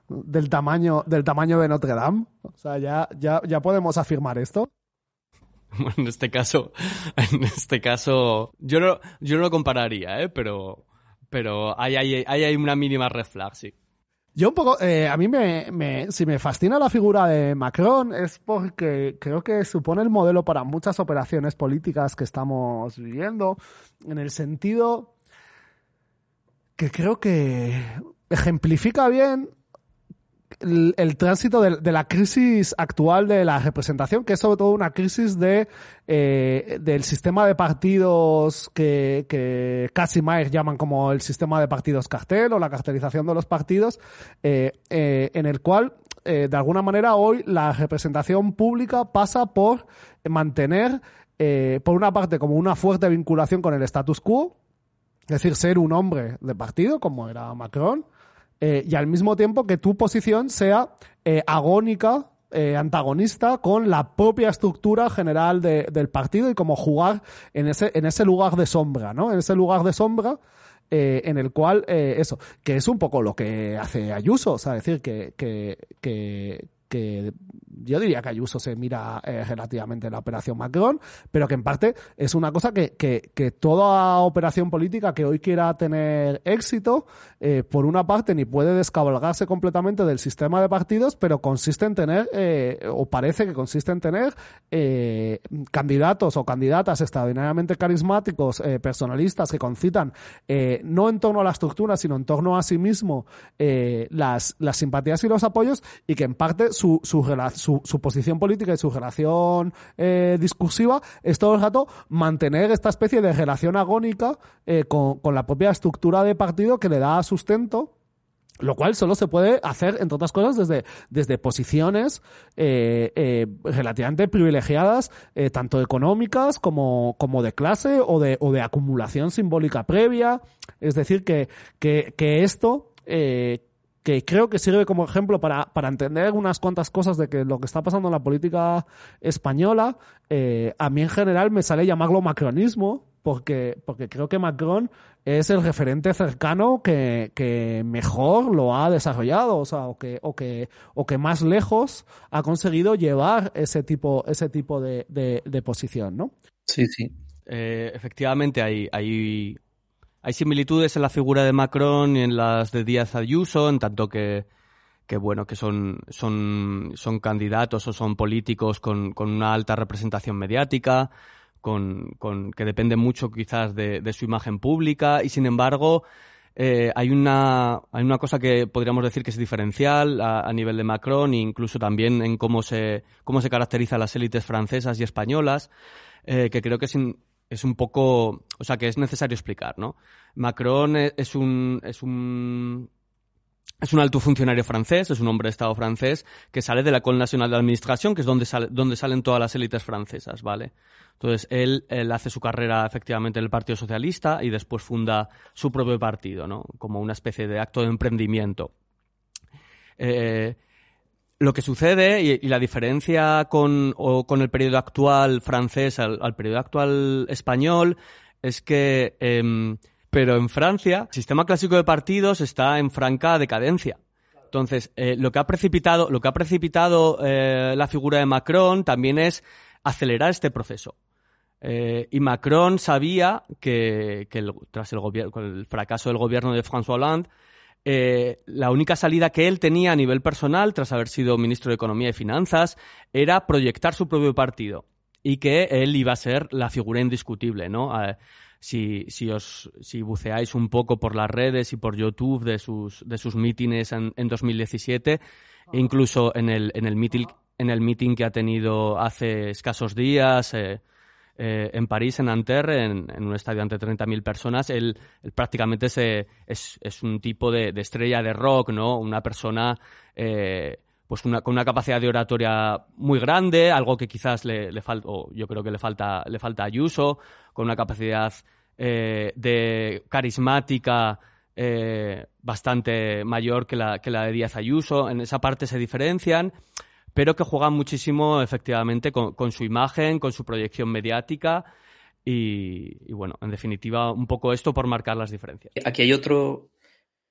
del tamaño, del tamaño de Notre Dame. O sea, ya, ya, ya podemos afirmar esto. Bueno, en este caso, en este caso, yo no, yo no lo compararía, ¿eh? pero, pero hay, hay, hay, una mínima red flag, sí. Yo un poco, eh, a mí me, me, si me fascina la figura de Macron es porque creo que supone el modelo para muchas operaciones políticas que estamos viviendo, en el sentido que creo que ejemplifica bien el, tránsito de, la crisis actual de la representación, que es sobre todo una crisis de eh, del sistema de partidos que, que Mayer llaman como el sistema de partidos cartel o la cartelización de los partidos, eh, eh, en el cual de alguna manera hoy la representación pública pasa por mantener, por una parte, como una fuerte vinculación con el status quo, es decir, ser un hombre de partido, como era Macron, eh, y al mismo tiempo que tu posición sea eh, agónica, eh, antagonista con la propia estructura general del partido y como jugar en ese, en ese lugar de sombra, ¿no? En ese lugar de sombra en el cual, eso, que es un poco lo que hace Ayuso, o sea, decir, que, que, que, que yo diría que Ayuso se mira eh, relativamente la operación Macron, pero que en parte es una cosa que, que, toda operación política que hoy quiera tener éxito, eh, por una parte ni puede descabalgarse completamente del sistema de partidos, pero consiste en tener, eh, o parece que consiste en tener candidatos o candidatas extraordinariamente carismáticos, personalistas, que concitan no en torno a la estructura, sino en torno a sí mismo las, las simpatías y los apoyos, y que en parte su, su, su su, posición política y su relación eh, discursiva es todo el rato mantener esta especie de relación agónica eh, con, la propia estructura de partido que le da sustento lo cual solo se puede hacer, entre otras cosas, desde, desde posiciones eh, relativamente privilegiadas, tanto económicas como, como de clase o de, o de acumulación simbólica previa. Es decir, que, que esto que creo que sirve como ejemplo para, para entender unas cuantas cosas de que lo que está pasando en la política española, eh, a mí en general me sale llamarlo macronismo, porque, porque creo que Macron es el referente cercano que, que mejor lo ha desarrollado, o sea, o que, o que, o que más lejos ha conseguido llevar ese tipo, ese tipo de, de, posición, ¿no? Sí, sí. Eh, efectivamente hay, hay hay similitudes en la figura de Macron y en las de Díaz Ayuso, en tanto que, que bueno, que son, son, son candidatos o son políticos con, con una alta representación mediática, con, con, que depende mucho quizás de, de su imagen pública. Y sin embargo eh, hay, una, hay una cosa que podríamos decir que es diferencial a, nivel de Macron e incluso también en cómo se, cómo se caracterizan las élites francesas y españolas, eh, que creo que es es un poco, o sea, que es necesario explicar, ¿no? Macron e, es un, es un es un alto funcionario francés, es un hombre de Estado francés que sale de la École Nacional de Administración, que es donde, donde salen todas las élites francesas, ¿vale? Entonces, él, hace su carrera efectivamente en el Partido Socialista y después funda su propio partido, ¿no? Como una especie de acto de emprendimiento. Eh, lo que sucede y, la diferencia con, el periodo actual francés al, periodo actual español es que em, pero en Francia, el sistema clásico de partidos está en franca decadencia. Entonces, eh, lo que ha precipitado, lo que ha precipitado eh, la figura de Macron también es acelerar este proceso. Eh, y Macron sabía que, tras el, el, fracaso del gobierno de François Hollande, la única salida que él tenía a nivel personal, tras haber sido ministro de Economía y Finanzas, era proyectar su propio partido y que él iba a ser la figura indiscutible, ¿no? si, si, os, si buceáis un poco por las redes y por YouTube de sus, de sus mítines en, en 2017, incluso en el, en el meeting, en el meeting que ha tenido hace escasos días, eh, eh, en París, en Nanterre, en, un estadio ante 30.000 personas, él, prácticamente se, es, es, un tipo de, estrella de rock, ¿no? Una persona eh, pues una, con una capacidad de oratoria muy grande, algo que quizás le, le falta, o yo creo que le falta, le falta Ayuso, con una capacidad eh, de carismática bastante mayor que la, que la de Díaz Ayuso. En esa parte se diferencian, pero que juegan muchísimo efectivamente con, con su imagen, con su proyección mediática. Y, y, bueno, en definitiva, un poco esto por marcar las diferencias. Aquí hay otro,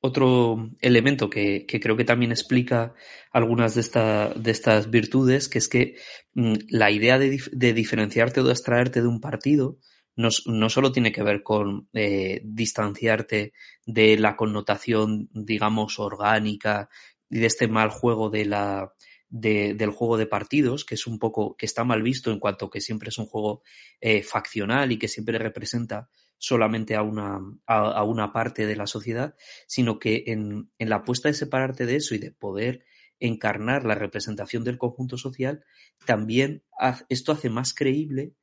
otro elemento que, creo que también explica algunas de, de estas virtudes, que es que mm, la idea de, diferenciarte o de extraerte de un partido no, no solo tiene que ver con eh, distanciarte de la connotación, digamos, orgánica y de este mal juego de la, del juego de partidos, que es un poco, que está mal visto en cuanto que siempre es un juego eh, faccional y que siempre representa solamente a una, a, una parte de la sociedad, sino que en, en la apuesta de separarte de eso y de poder encarnar la representación del conjunto social, también esto hace más creíble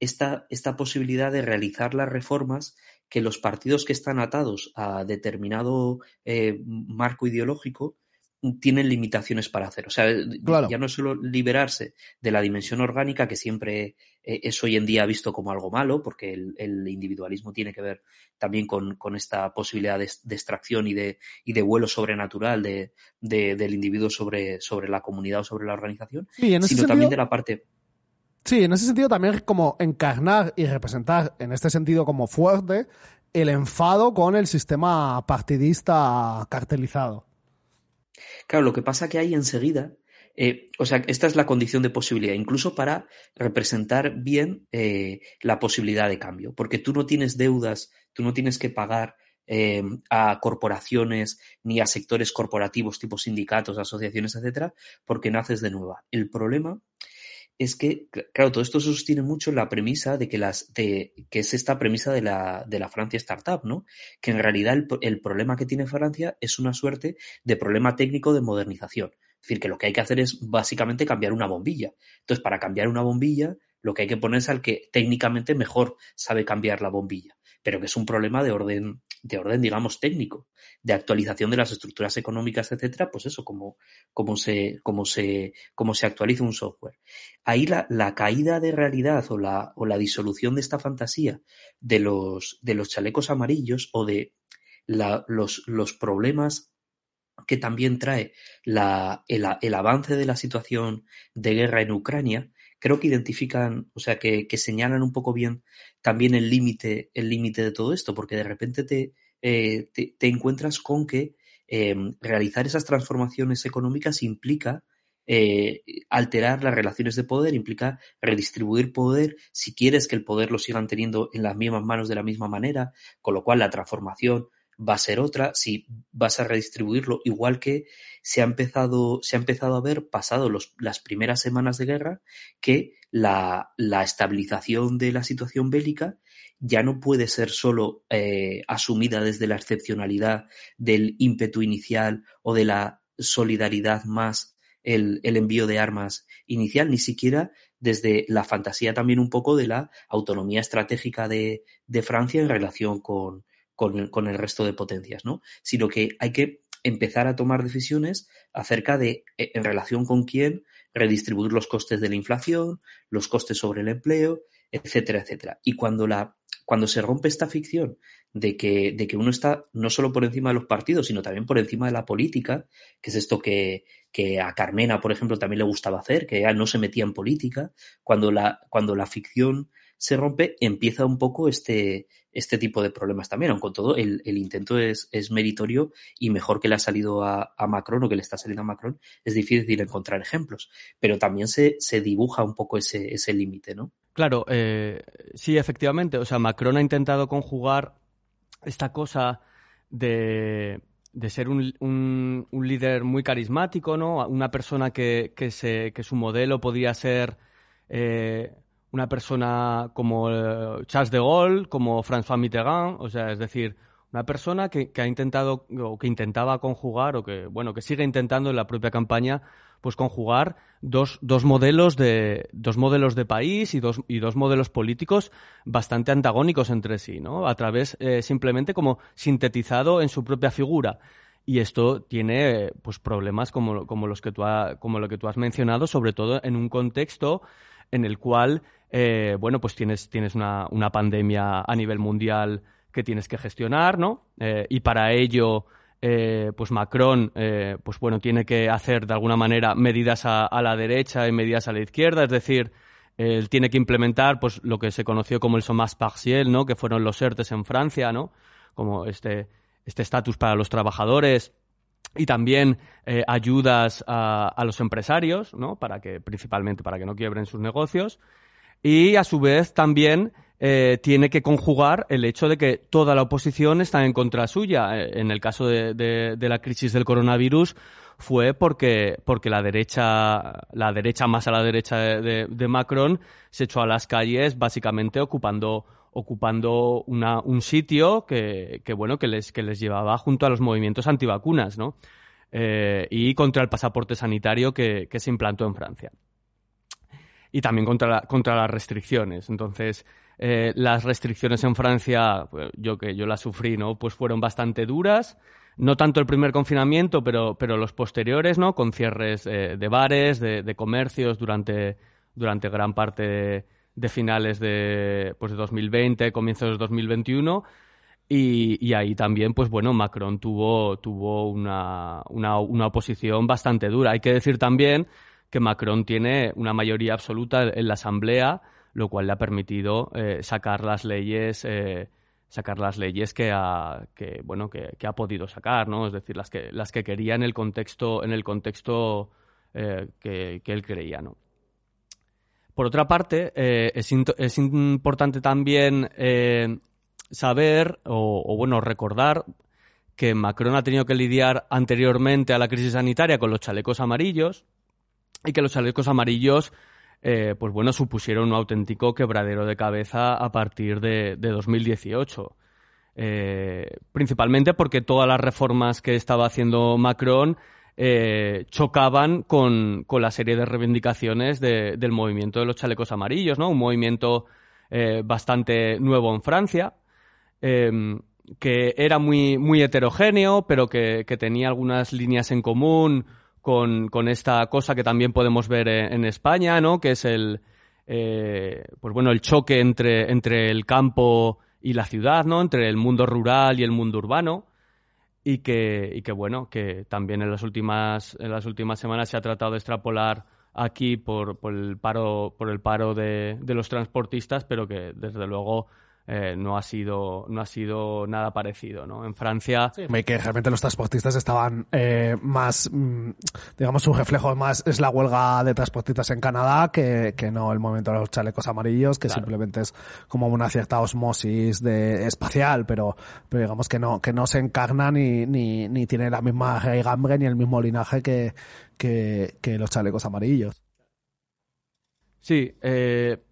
esta, esta posibilidad de realizar las reformas que los partidos que están atados a determinado eh, marco ideológico tienen limitaciones para hacer. O sea, ya no es solo liberarse de la dimensión orgánica, que siempre eh, es hoy en día visto como algo malo, porque el, individualismo tiene que ver también con, esta posibilidad de, extracción y de, y de vuelo sobrenatural de, del individuo sobre, sobre la comunidad o sobre la organización, sino también de la parte... Sí, en ese sentido también como encarnar y representar, en este sentido como fuerte, el enfado con el sistema partidista cartelizado. Claro, lo que pasa que hay enseguida, eh, o sea, esta es la condición de posibilidad, incluso para representar bien eh, la posibilidad de cambio, porque tú no tienes deudas, tú no tienes que pagar eh, a corporaciones ni a sectores corporativos tipo sindicatos, asociaciones, etcétera, porque naces de nueva. El problema es que, claro, todo esto sostiene mucho la premisa de que las, de, que es esta premisa de la, de la Francia Startup, ¿no? Que en realidad el, el, problema que tiene Francia es una suerte de problema técnico de modernización. Es decir, que lo que hay que hacer es básicamente cambiar una bombilla. Entonces, para cambiar una bombilla, lo que hay que poner es al que técnicamente mejor sabe cambiar la bombilla pero que es un problema de orden, de orden, digamos, técnico, de actualización de las estructuras económicas, etcétera, pues eso, como, como se, como se, como se actualiza un software. Ahí la, la caída de realidad o la, o la disolución de esta fantasía de los, de los chalecos amarillos o de la, los, los problemas que también trae la, el, el, avance de la situación de guerra en Ucrania, creo que identifican, o sea, que, que señalan un poco bien también el límite, el límite de todo esto, porque de repente te, eh, te, encuentras con que em, realizar esas transformaciones económicas implica eh, alterar las relaciones de poder, implica redistribuir poder si quieres que el poder lo sigan teniendo en las mismas manos de la misma manera, con lo cual la transformación va a ser otra, si vas a redistribuirlo, igual que se ha empezado, se ha empezado a ver pasado los, las primeras semanas de guerra que la, la, estabilización de la situación bélica ya no puede ser solo eh, asumida desde la excepcionalidad del ímpetu inicial o de la solidaridad más el, el envío de armas inicial, ni siquiera desde la fantasía también un poco de la autonomía estratégica de, Francia en relación con, con, el resto de potencias, ¿no? Sino que hay que empezar a tomar decisiones acerca de eh, en relación con quién redistribuir los costes de la inflación, los costes sobre el empleo, etcétera, etcétera. Y cuando la cuando se rompe esta ficción de que, de que uno está no solo por encima de los partidos, sino también por encima de la política, que es esto que, que a Carmena, por ejemplo, también le gustaba hacer, que ya no se metía en política, cuando la, cuando la ficción se rompe, empieza un poco este, este tipo de problemas también, aunque todo el, el intento es, es, meritorio y mejor que le ha salido a, a, Macron o que le está saliendo a Macron, es difícil encontrar ejemplos, pero también se, se dibuja un poco ese, ese límite, ¿no? Claro, eh, sí, efectivamente. O sea, Macron ha intentado conjugar esta cosa de, de ser un, un, líder muy carismático, ¿no? Una persona que, que, se, que su modelo podría ser eh, una persona como eh, Charles de Gaulle, como François Mitterrand, o sea, es decir, una persona que, ha intentado o que intentaba conjugar o que, bueno, que sigue intentando en la propia campaña pues conjugar dos, dos, modelos de dos modelos de país y dos, y dos modelos políticos bastante antagónicos entre sí, ¿no? A través eh, simplemente como sintetizado en su propia figura. Y esto tiene pues problemas como, como los que tú como lo que tú has mencionado, sobre todo en un contexto en el cual eh, bueno, pues tienes, tienes una, una, pandemia a nivel mundial que tienes que gestionar, ¿no? Eh, y para ello eh, pues Macron, eh, pues bueno, tiene que hacer de alguna manera medidas a, la derecha y medidas a la izquierda, es decir, él tiene que implementar pues lo que se conoció como el chômage partiel, ¿no? Que fueron los ERTES en Francia, ¿no? Como este este estatus para los trabajadores y también eh, ayudas a, a, los empresarios, ¿no? Para que principalmente para que no quiebren sus negocios y a su vez también eh, tiene que conjugar el hecho de que toda la oposición está en contra suya. Eh, en el caso de, la crisis del coronavirus fue porque, porque la derecha, la derecha más a la derecha de, de Macron se echó a las calles básicamente ocupando ocupando un sitio que, bueno que les, que les llevaba junto a los movimientos antivacunas, ¿no? Eh, y contra el pasaporte sanitario que, que se implantó en Francia y también contra, contra las restricciones. Entonces, eh, las restricciones en Francia, pues, yo que yo las sufrí, ¿no? Pues fueron bastante duras. No tanto el primer confinamiento, pero, pero los posteriores, ¿no? Con cierres eh, de bares, de, comercios durante, durante gran parte de, finales de, pues de 2020, comienzos de 2021. Y, y, ahí también, pues bueno, Macron tuvo, tuvo una, una, una oposición bastante dura. Hay que decir también que Macron tiene una mayoría absoluta en la Asamblea, lo cual le ha permitido eh, sacar las leyes. Eh, sacar las leyes que ha, que, bueno, que, ha podido sacar, ¿no? Es decir, las que, las que quería en el contexto, en el contexto eh, que, él creía, ¿no? Por otra parte, es, es, importante también saber o, bueno, recordar que Macron ha tenido que lidiar anteriormente a la crisis sanitaria con los chalecos amarillos, y que los chalecos amarillos, eh, pues bueno, supusieron un auténtico quebradero de cabeza a partir de, 2018. Eh, principalmente porque todas las reformas que estaba haciendo Macron eh, chocaban con, la serie de reivindicaciones del movimiento de los chalecos amarillos, ¿no? Un movimiento bastante nuevo en Francia, em, que era muy, muy heterogéneo, pero que, que tenía algunas líneas en común, con, con esta cosa que también podemos ver en, España, ¿no? Que es el, eh, pues bueno, el choque entre, entre el campo y la ciudad, ¿no? Entre el mundo rural y el mundo urbano. Y que, y que bueno, que también en las últimas, en las últimas semanas se ha tratado de extrapolar aquí por, por el paro, por el paro de, de los transportistas, pero que desde luego eh, no ha sido no ha sido nada parecido no en Francia sí, que realmente los transportistas estaban eh, más mm, digamos su reflejo más es la huelga de transportistas en Canadá que, que no el movimiento de los chalecos amarillos que simplemente es como una cierta osmosis de espacial pero pero digamos que no que no se encarna ni ni, ni tiene la misma raigambre ni el mismo linaje que que, que los chalecos amarillos. Sí eh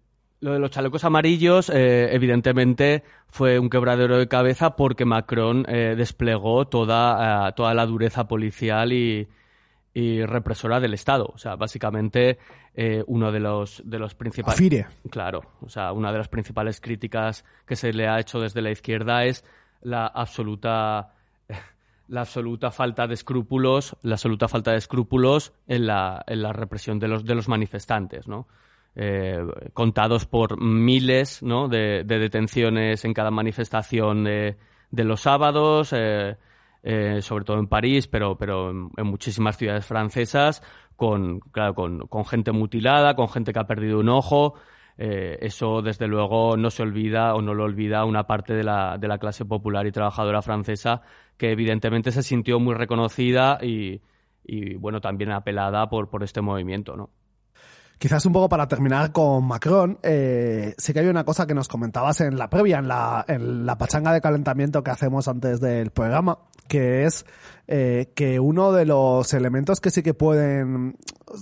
lo de los chalecos amarillos, eh, evidentemente, fue un quebradero de cabeza porque Macron eh, desplegó toda, eh, toda la dureza policial y, y represora del Estado. O sea, básicamente eh, uno de los, de los principales... Afire. Claro, o sea, una de las principales críticas que se le ha hecho desde la izquierda es la absoluta la absoluta falta de escrúpulos, la absoluta falta de escrúpulos en la, en la represión de los, de los manifestantes, ¿no? Eh, contados por miles ¿no? de, detenciones en cada manifestación de, de los sábados, eh, eh, sobre todo en París, pero, pero en, muchísimas ciudades francesas, con, claro, con, con, gente mutilada, con gente que ha perdido un ojo. Eh, eso, desde luego, no se olvida o no lo olvida una parte de la, de la clase popular y trabajadora francesa que evidentemente se sintió muy reconocida y, y bueno, también apelada por, por este movimiento, ¿no? Quizás un poco para terminar con Macron, eh, sí que hay una cosa que nos comentabas en la previa, en la, en la pachanga de calentamiento que hacemos antes del programa, que es eh, que uno de los elementos que sí que pueden,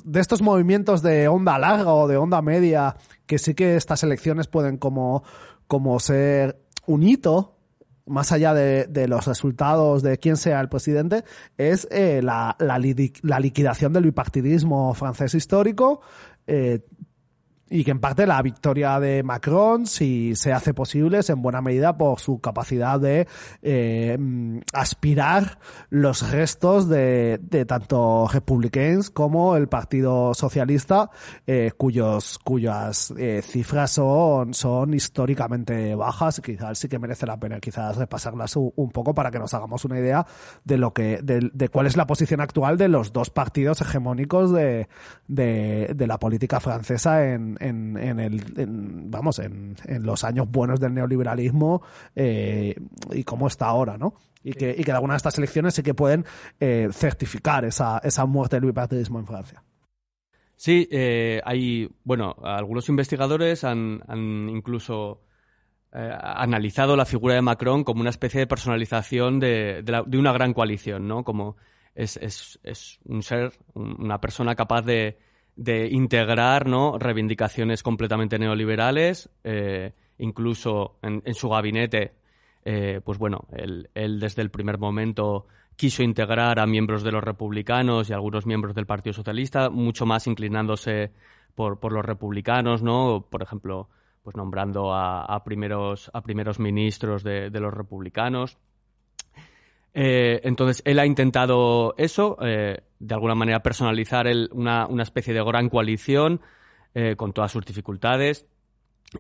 de estos movimientos de onda larga o de onda media, que sí que estas elecciones pueden como, como ser un hito más allá de, de, los resultados de quién sea el presidente, es eh, la, la, la, liquidación del bipartidismo francés histórico, eh, y que en parte la victoria de Macron, si se hace posible, es en buena medida por su capacidad de eh, aspirar los restos de, de tanto Republicans como el Partido Socialista, eh, cuyos cuyas eh, cifras son, son históricamente bajas. Quizás sí que merece la pena quizás repasarlas un, poco para que nos hagamos una idea de lo que de, de, cuál es la posición actual de los dos partidos hegemónicos de, de, de la política francesa en en, en el, vamos, en, en, los años buenos del neoliberalismo eh, y cómo está ahora, ¿no? Y que, y que algunas de estas elecciones sí que pueden eh, certificar esa, esa muerte del bipartidismo en Francia. Sí, eh, hay, bueno, algunos investigadores han, han incluso eh, analizado la figura de Macron como una especie de personalización de, de una gran coalición, ¿no? Como es, es, es un ser, una persona capaz de, de integrar ¿no? reivindicaciones completamente neoliberales, eh, incluso en, su gabinete, eh, pues bueno, él, desde el primer momento quiso integrar a miembros de los republicanos y algunos miembros del Partido Socialista, mucho más inclinándose por, los republicanos, ¿no? Por ejemplo, pues nombrando a, primeros, a primeros ministros de los republicanos. Eh, entonces, él ha intentado eso, eh, de alguna manera personalizar una, una, especie de gran coalición eh, con todas sus dificultades.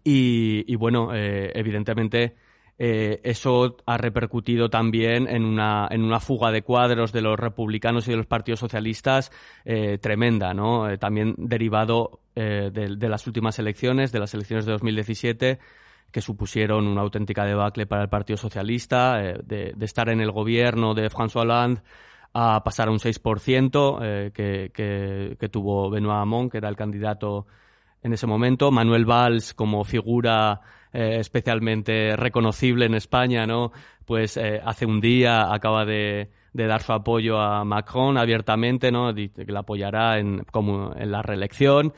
Y, bueno, eh, evidentemente eh, eso ha repercutido también en una, en una fuga de cuadros de los republicanos y de los partidos socialistas tremenda, ¿no? también derivado de, de las últimas elecciones, de las elecciones de 2017 que supusieron una auténtica debacle para el Partido Socialista, eh, de, estar en el gobierno de François Hollande a pasar a un 6% eh, que, tuvo Benoît Hamon, que era el candidato en ese momento. Manuel Valls, como figura eh, especialmente reconocible en España, ¿no? Pues eh, hace un día acaba de, de, dar su apoyo a Macron abiertamente, ¿no? Que la apoyará en, como en la reelección.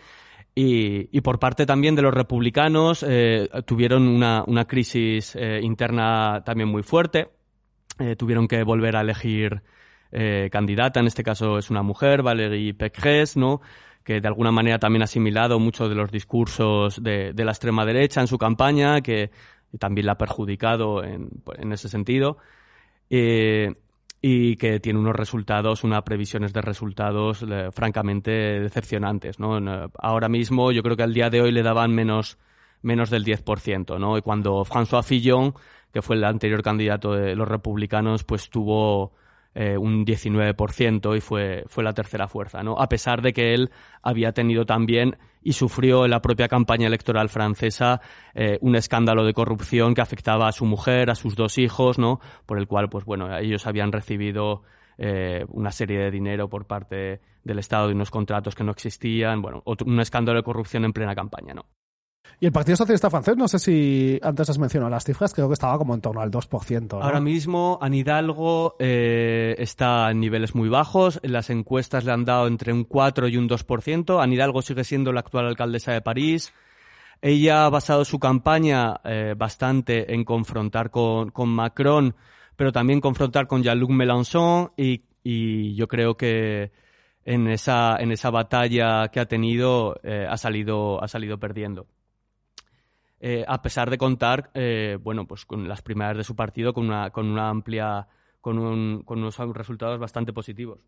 Y, por parte también de los republicanos eh, tuvieron una, una crisis eh, interna también muy fuerte. Eh, tuvieron que volver a elegir candidata, en este caso es una mujer, Valérie Pécresse, ¿no? que de alguna manera también ha asimilado muchos de los discursos de, de, la extrema derecha en su campaña, que también la ha perjudicado en, en ese sentido. Y que tiene unos resultados, unas previsiones de resultados eh, francamente decepcionantes. ¿no? Eh, ahora mismo yo creo que al día de hoy le daban menos, menos del 10%. ¿no? Y cuando François Fillon, que fue el anterior candidato de los republicanos, pues tuvo eh, un 19% y fue, fue la tercera fuerza, ¿no? A pesar de que él había tenido también y sufrió en la propia campaña electoral francesa eh, un escándalo de corrupción que afectaba a su mujer, a sus dos hijos, ¿no? Por el cual, pues bueno, ellos habían recibido eh, una serie de dinero por parte del Estado y unos contratos que no existían, bueno, otro, un escándalo de corrupción en plena campaña, ¿no? Y el Partido Socialista francés, no sé si antes has mencionado las cifras, creo que estaba como en torno al 2%. ¿no? Ahora mismo, Anne Hidalgo eh, está en niveles muy bajos. Las encuestas le han dado entre un 4 y un 2%. Anne Hidalgo sigue siendo la actual alcaldesa de París. Ella ha basado su campaña eh, bastante en confrontar con, Macron, pero también confrontar con Jean-Luc Mélenchon y, y yo creo que en esa, en esa batalla que ha tenido, ha, salido, ha salido perdiendo. A pesar de contar, bueno, pues con las primeras de su partido con una, con una amplia, con, un, con unos resultados bastante positivos.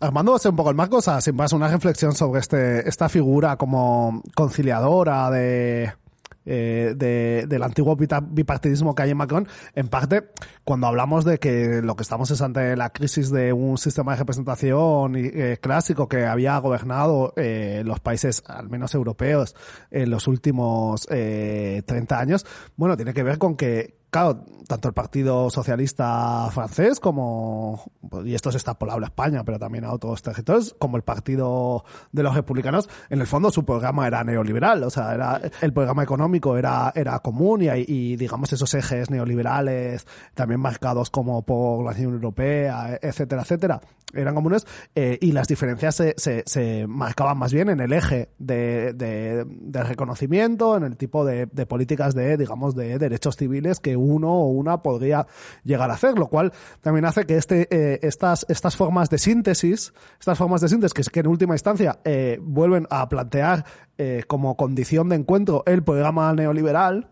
Armando un poco el o sea, sin más una reflexión sobre este, esta figura como conciliadora de, eh, del antiguo bipartidismo que hay en Macron, en parte, cuando hablamos de que lo que estamos es ante la crisis de un sistema de representación eh, clásico que había gobernado eh, los países, al menos europeos, en los últimos 30 años, bueno, tiene que ver con que claro, tanto el Partido Socialista francés como, y esto es extrapolable a España, pero también a otros territorios, como el Partido de los Republicanos, en el fondo su programa era neoliberal, o sea, era, el programa económico era, era común y, digamos esos ejes neoliberales, también marcados como por la Unión Europea, etcétera, etcétera, eran comunes eh, y las diferencias se, se, se, marcaban más bien en el eje de, de, de reconocimiento, en el tipo de, de, políticas de, digamos, de derechos civiles que uno o una podría llegar a hacer, lo cual también hace que este, eh, estas, estas formas de síntesis, estas formas de síntesis que, en última instancia eh, vuelven a plantear eh, como condición de encuentro el programa neoliberal,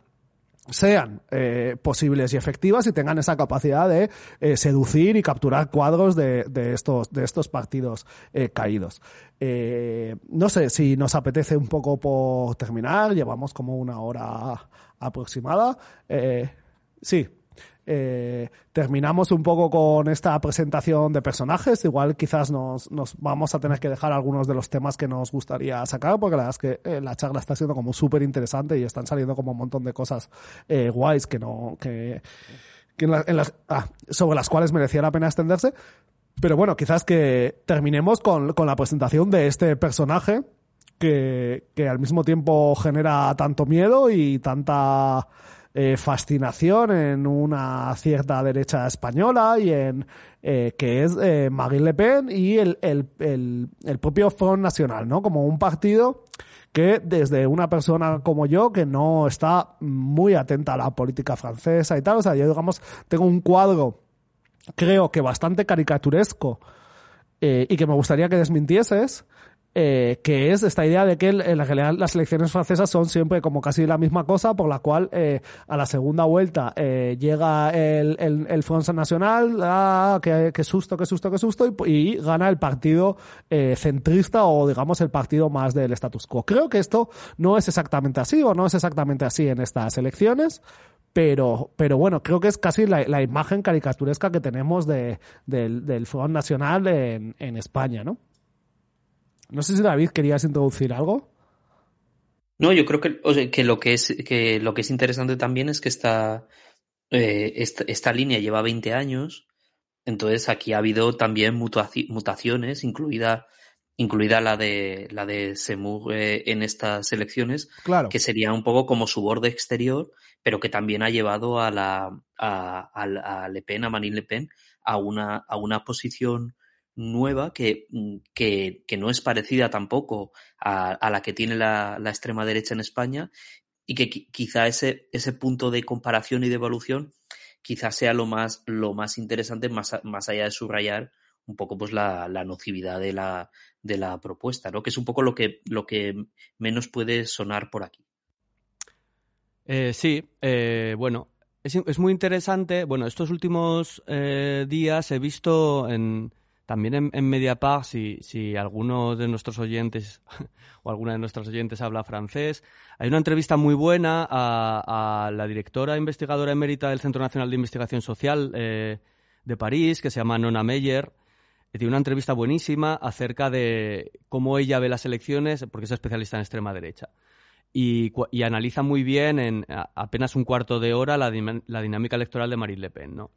sean eh, posibles y efectivas y tengan esa capacidad de seducir y capturar cuadros de, de, estos, de estos partidos caídos. No sé si nos apetece un poco por terminar, llevamos como una hora aproximada. Sí, eh, terminamos un poco con esta presentación de personajes. Igual quizás nos, nos, vamos a tener que dejar algunos de los temas que nos gustaría sacar, porque la verdad es que eh, la charla está siendo como súper interesante y están saliendo como un montón de cosas eh, guays que no, que, que en la, en las, ah, sobre las cuales merecía la pena extenderse. Pero bueno, quizás que terminemos con, con la presentación de este personaje que, que al mismo tiempo genera tanto miedo y tanta eh, fascinación en una cierta derecha española y en eh, que es eh, Marine Le Pen y el, el, el, el propio Front Nacional, ¿no? Como un partido que desde una persona como yo, que no está muy atenta a la política francesa y tal, o sea, yo digamos, tengo un cuadro, creo que bastante caricaturesco, eh, y que me gustaría que desmintieses, eh, que es esta idea de que en realidad las elecciones francesas son siempre como casi la misma cosa, por la cual eh, a la segunda vuelta eh, llega el, el, el Front Nacional, ah, qué, qué, susto, qué susto, qué susto, y, y gana el partido eh, centrista o digamos el partido más del status quo. Creo que esto no es exactamente así o no es exactamente así en estas elecciones, pero, pero bueno, creo que es casi la, la imagen caricaturesca que tenemos de, del, del Front Nacional en, en España, ¿no? No sé si David querías introducir algo. No, yo creo que, o sea, que lo que es que lo que es interesante también es que esta, eh, esta, esta, línea lleva 20 años, entonces aquí ha habido también mutaciones, incluida incluida la de la de Semur eh, en estas elecciones, claro. que sería un poco como su borde exterior, pero que también ha llevado a la a, a, a Le Pen, a Marine Le Pen, a una a una posición nueva que, mm, que, que, no es parecida tampoco a, a la que tiene la, la, extrema derecha en España y que quizá ese, ese punto de comparación y de evolución quizá sea lo más, lo más interesante más, más allá de subrayar un poco pues la, la nocividad de la, de la propuesta, ¿no? Que es un poco lo que, lo que menos puede sonar por aquí. Eh, sí, eh, bueno, es, es, muy interesante. Bueno, estos últimos eh, días he visto en, también en, en Mediapart, si, si alguno de nuestros oyentes o alguna de nuestras oyentes habla francés, hay una entrevista muy buena a, la directora investigadora emérita del Centro Nacional de Investigación Social eh, de París, que se llama Nona Meyer. Tiene una entrevista buenísima acerca de cómo ella ve las elecciones, porque es especialista en extrema derecha. Y, analiza muy bien en apenas un cuarto de hora la, dinámica electoral de Marine Le Pen, ¿no?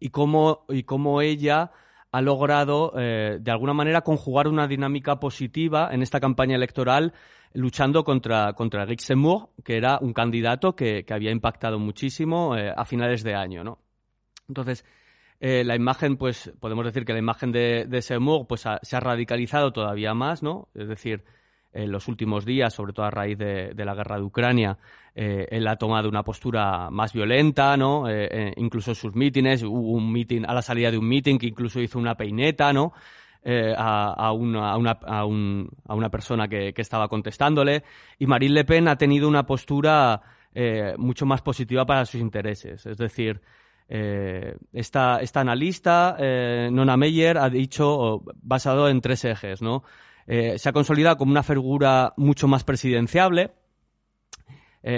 Y cómo ella ha logrado, eh, de alguna manera, conjugar una dinámica positiva en esta campaña electoral luchando contra, contra Rick Seymour, que era un candidato que, que había impactado muchísimo eh, a finales de año, ¿no? Entonces, eh, la imagen, pues, podemos decir que la imagen de, de pues, se ha radicalizado todavía más, ¿no? Es decir, en los últimos días, sobre todo a raíz de, la guerra de Ucrania, eh, él ha tomado una postura más violenta, ¿no? Eh, eh, incluso sus mítines, hubo un meeting, a la salida de un meeting que incluso hizo una peineta, ¿no? eh, a, una, a, una, persona que, estaba contestándole y Marine Le Pen ha tenido una postura eh, mucho más positiva para sus intereses. Es decir, eh, esta, analista, Nona Meyer, ha dicho, basado en tres ejes, ¿no? Se ha consolidado como una figura mucho más presidenciable,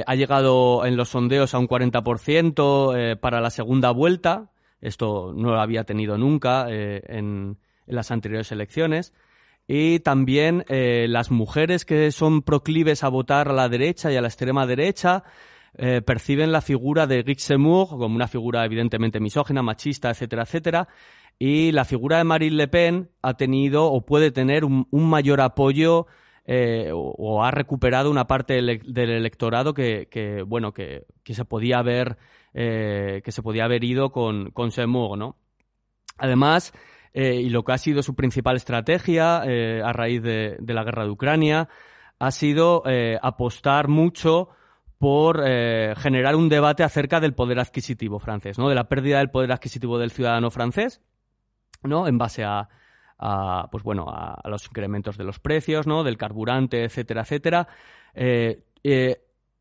ha llegado en los sondeos a un 40% para la segunda vuelta. Esto no lo había tenido nunca en, las anteriores elecciones. Y también eh, las mujeres que son proclives a votar a la derecha y a la extrema derecha eh, perciben la figura de Rick como una figura evidentemente misógina, machista, etcétera, etcétera. Y la figura de Marine Le Pen ha tenido o puede tener un, mayor apoyo eh, o, ha recuperado una parte del, electorado que, bueno que, se podía haber que se podía haber ido con, con ¿no? Además, eh, y lo que ha sido su principal estrategia eh, a raíz de, la guerra de Ucrania ha sido eh, apostar mucho por generar un debate acerca del poder adquisitivo francés, ¿no? de la pérdida del poder adquisitivo del ciudadano francés, ¿no? en base a, pues bueno, a, los incrementos de los precios, ¿no? del carburante, etcétera, etcétera,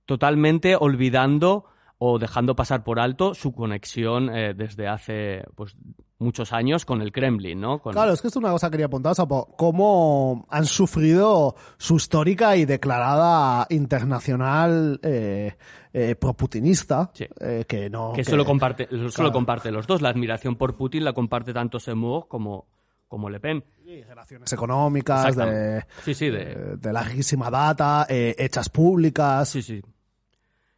totalmente olvidando o dejando pasar por alto su conexión desde hace pues, muchos años con el Kremlin, ¿no? Claro, es que es una cosa que quería apuntar, o cómo han sufrido su histórica y declarada internacional eh, eh proputinista, eh, que no... Que, solo, comparte, solo comparte los dos, la admiración por Putin la comparte tanto Seymour como, como Le Pen. Relaciones económicas, de, sí, sí, de... Eh, de larguísima data, hechas públicas. Sí, sí.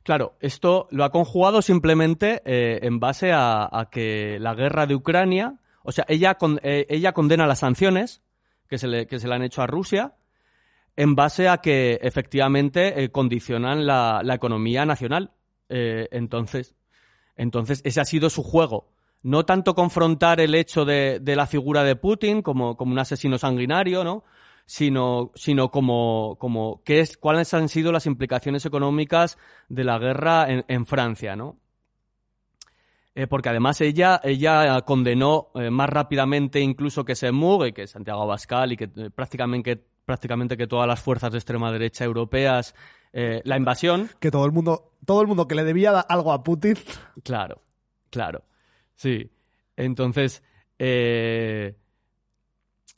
Claro, esto lo ha conjugado simplemente eh, en base a, que la guerra de Ucrania, o sea, ella, eh, ella condena las sanciones que se, le, que se le han hecho a Rusia en base a que efectivamente eh, condicionan la, economía nacional. entonces, entonces, ese ha sido su juego. No tanto confrontar el hecho de, de la figura de Putin como, como un asesino sanguinario, ¿no? Sino, sino como, como qué es, cuáles han sido las implicaciones económicas de la guerra en, en Francia, ¿no? Eh, porque además ella, ella condenó eh, más rápidamente incluso que Semur y que Santiago Abascal y que eh, prácticamente, prácticamente que todas las fuerzas de extrema derecha europeas la invasión. Que todo el mundo, todo el mundo que le debía algo a Putin. Claro, claro. Sí. Entonces,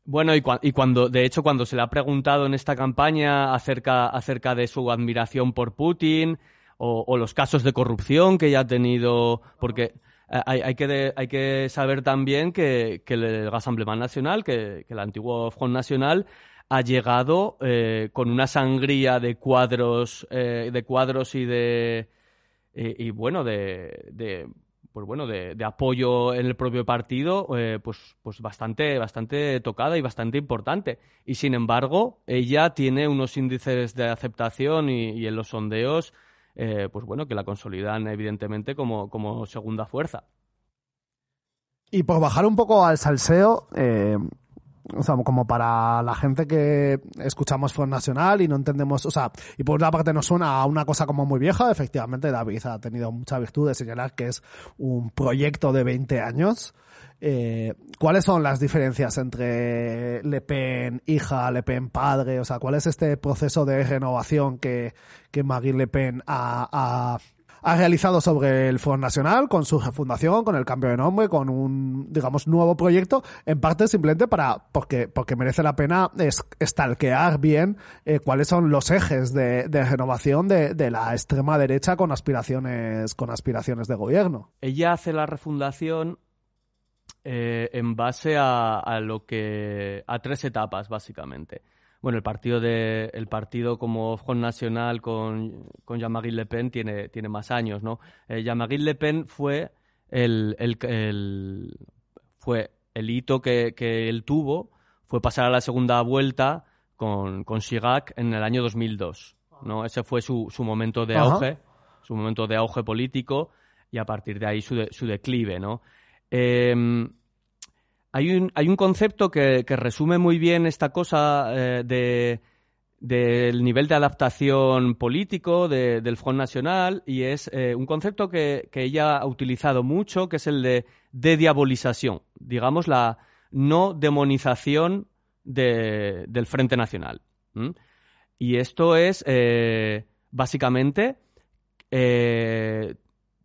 bueno, y, cuando, de hecho, cuando se le ha preguntado en esta campaña acerca, acerca de su admiración por Putin o, los casos de corrupción que ya ha tenido, porque hay, que, hay que saber también que, el Rassemblement Nacional, que, el antiguo Front Nacional, ha llegado eh, con una sangría de cuadros, eh, de cuadros y de y, bueno de pues bueno, de, apoyo en el propio partido, eh, pues, pues bastante, tocada y bastante importante. Y sin embargo, ella tiene unos índices de aceptación y, en los sondeos, eh, pues bueno, que la consolidan evidentemente como, como segunda fuerza. Y por bajar un poco al salseo, eh, o sea, como para la gente que escuchamos Front Nacional y no entendemos, o sea, y por otra parte nos suena a una cosa como muy vieja, efectivamente David ha tenido mucha virtud de señalar que es un proyecto de 20 años. Eh, ¿Cuáles son las diferencias entre Le Pen hija, Le Pen padre? O sea, ¿cuál es este proceso de renovación que, que Marine Le Pen ha ha realizado sobre el Front Nacional con su refundación, con el cambio de nombre, con un, digamos, nuevo proyecto, en parte simplemente para, porque, porque merece la pena es, estalquear bien eh, cuáles son los ejes de, renovación de, la extrema derecha con aspiraciones, con aspiraciones de gobierno. Ella hace la refundación eh, en base a lo que, a tres etapas, básicamente bueno, el partido de el partido como Front Nacional con, con Jean-Marie Le Pen tiene, tiene más años, ¿no? Eh, Jean-Marie Le Pen fue el, el, fue el hito que, que, él tuvo, fue pasar a la segunda vuelta con, con Chirac en el año 2002, ¿no? Ese fue su, su momento de auge, su momento de auge político y a partir de ahí su, su declive, ¿no? Eh, hay un, hay un concepto que, resume muy bien esta cosa eh, de del nivel de adaptación político del Front Nacional y es eh, un concepto que, ella ha utilizado mucho, que es el de, de diabolización. Digamos, la, no demonización del Frente Nacional. Y esto es eh, básicamente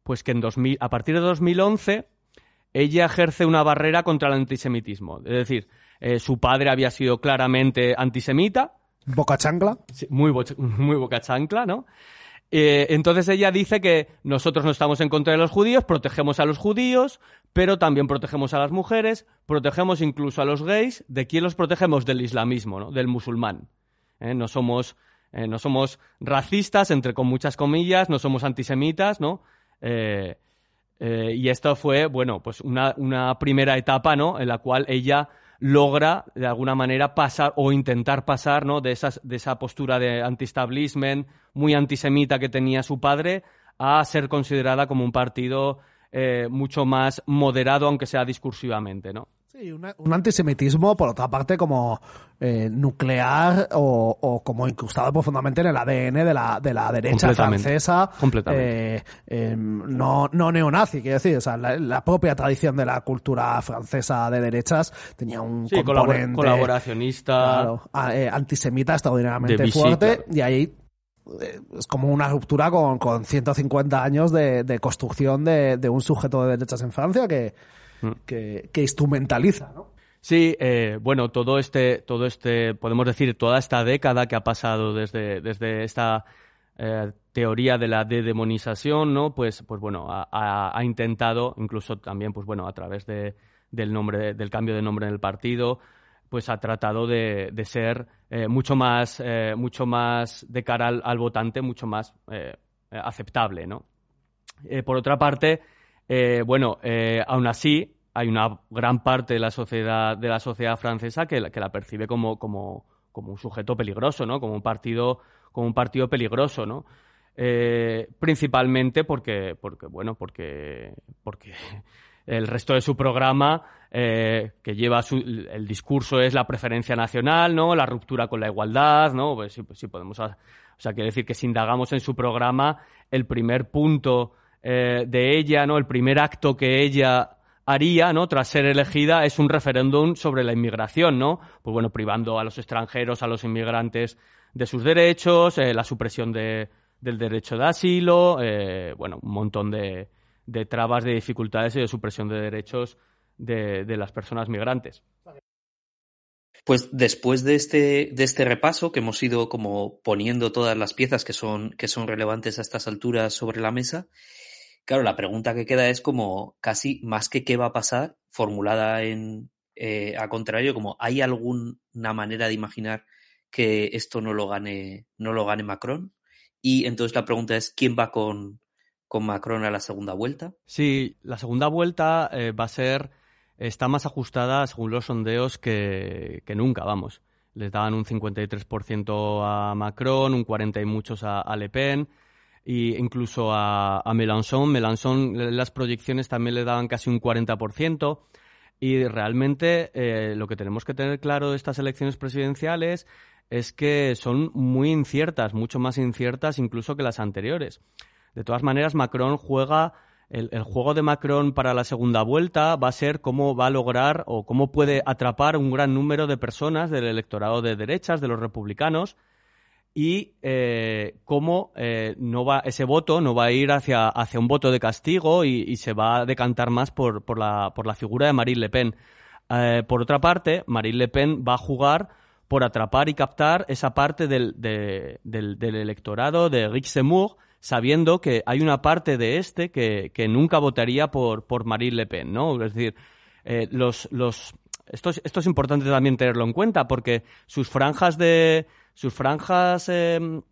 pues que en 2000, a partir de 2011 ella ejerce una barrera contra el antisemitismo. Es decir, eh, su padre había sido claramente antisemita. Boca chancla. muy, muy boca chancla, ¿no? Eh, entonces ella dice que nosotros no estamos en contra de los judíos, protegemos a los judíos, pero también protegemos a las mujeres, protegemos incluso a los gays. ¿De quién los protegemos? Del islamismo, ¿no? Del musulmán. ¿eh? No, somos, eh, no somos racistas, entre con muchas comillas, no somos antisemitas, ¿no? Y esto fue, bueno, pues una, una primera etapa, ¿no? En la cual ella logra de alguna manera pasar o intentar pasar ¿no? de, esas, de esa postura de anti-establishment muy antisemita que tenía su padre a ser considerada como un partido eh, mucho más moderado, aunque sea discursivamente, ¿no? Sí, un antisemitismo, por otra parte, como eh, nuclear o, como incrustado profundamente en el ADN de la, de la derecha francesa. Completamente. Eh, em, no, no neonazi, quiero decir, o sea, la, propia tradición de la cultura francesa de derechas tenía un componente... colaboracionista. Eh, antisemita extraordinariamente fuerte, y ahí es como una ruptura con, con 150 años de, de construcción de, de un sujeto de derechas en Francia que Mm. que, instrumentaliza, ¿no? Sí, eh, bueno, todo este, todo este, podemos decir, toda esta década que ha pasado desde, desde esta eh, teoría de la demonización, ¿no? Pues, pues bueno, ha, intentado, incluso también, pues bueno, a través de, del nombre, del cambio de nombre en el partido, pues ha tratado de, de ser eh, mucho más, mucho más de cara al, al votante, mucho más aceptable, ¿no? por otra parte, eh, bueno, eh, aún así, hay una gran parte de la sociedad, de la sociedad francesa que, que la percibe como, un sujeto peligroso, ¿no? Como un partido, como un partido peligroso, ¿no? Eh, principalmente porque, porque, bueno, porque, porque el resto de su programa eh, que lleva su, el discurso es la preferencia nacional, ¿no? La ruptura con la igualdad, ¿no? Pues sí, pues podemos, o sea, quiere decir que si indagamos en su programa, el primer punto eh, de ella, ¿no? El primer acto que ella haría, ¿no? Tras ser elegida es un referéndum sobre la inmigración, ¿no? Pues bueno, privando a los extranjeros, a los inmigrantes de sus derechos, eh, la supresión de, del derecho de asilo, eh, bueno, un montón de, de, trabas, de dificultades y de supresión de derechos de, de las personas migrantes. Pues después de este, de este repaso que hemos ido como poniendo todas las piezas que son, que son relevantes a estas alturas sobre la mesa, Claro, la pregunta que queda es como casi más que qué va a pasar, formulada en eh, a contrario, como ¿hay alguna manera de imaginar que esto no lo gane, no lo gane Macron? Y entonces la pregunta es ¿quién va con, con Macron a la segunda vuelta? Sí, la segunda vuelta eh, va a ser, está más ajustada según los sondeos que, que nunca, vamos. Les daban un 53% a Macron, un 40 y muchos a, a Le Pen y incluso a, a Mélenchon. Mélenchon, las proyecciones también le daban casi un 40%. Y realmente eh, lo que tenemos que tener claro de estas elecciones presidenciales es que son muy inciertas, mucho más inciertas incluso que las anteriores. De todas maneras, Macron juega, el, juego de Macron para la segunda vuelta va a ser cómo va a lograr o cómo puede atrapar un gran número de personas del electorado de derechas, de los republicanos, y eh, cómo eh, no va, ese voto no va a ir hacia, hacia un voto de castigo y, se va a decantar más por, por, la, por la figura de Marine Le Pen. Eh, por otra parte, Marine Le Pen va a jugar por atrapar y captar esa parte del, del, electorado de Rick Zemmour, sabiendo que hay una parte de este que, que nunca votaría por, por Marine Le Pen, ¿no? Es decir, los, los, esto, es, importante también tenerlo en cuenta, porque sus franjas de, sus franjas em,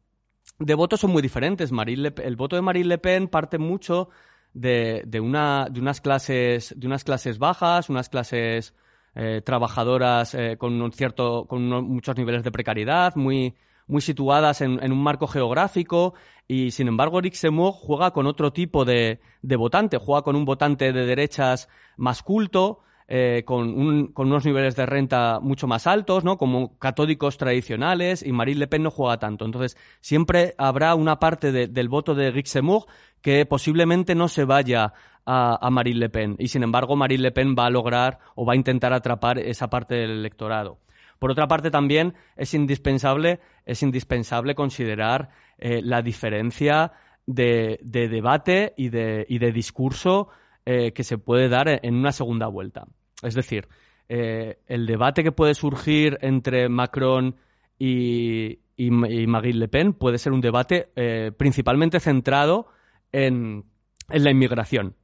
de votos son muy diferentes. el voto de Marine Le Pen parte mucho de, de, una, de, unas, clases, de unas clases bajas, unas clases eh, trabajadoras eh, con, un cierto, con muchos niveles de precariedad, muy, muy situadas en, en, un marco geográfico y sin embargo Eric juega con otro tipo de, de votante, juega con un votante de derechas más culto, eh, con, unos niveles de renta mucho más altos, ¿no? Como catódicos tradicionales y Marine Le Pen no juega tanto. Entonces, siempre habrá una parte del voto de Guy que posiblemente no se vaya a, a, Marine Le Pen. Y sin embargo, Marine Le Pen va a lograr o va a intentar atrapar esa parte del electorado. Por otra parte, también es indispensable, es indispensable considerar eh, la diferencia de, debate y de, y de discurso eh, que se puede dar en una segunda vuelta. Es decir, eh, el debate que puede surgir entre Macron y, y, Marine Le Pen puede ser un debate eh, principalmente centrado en, la inmigración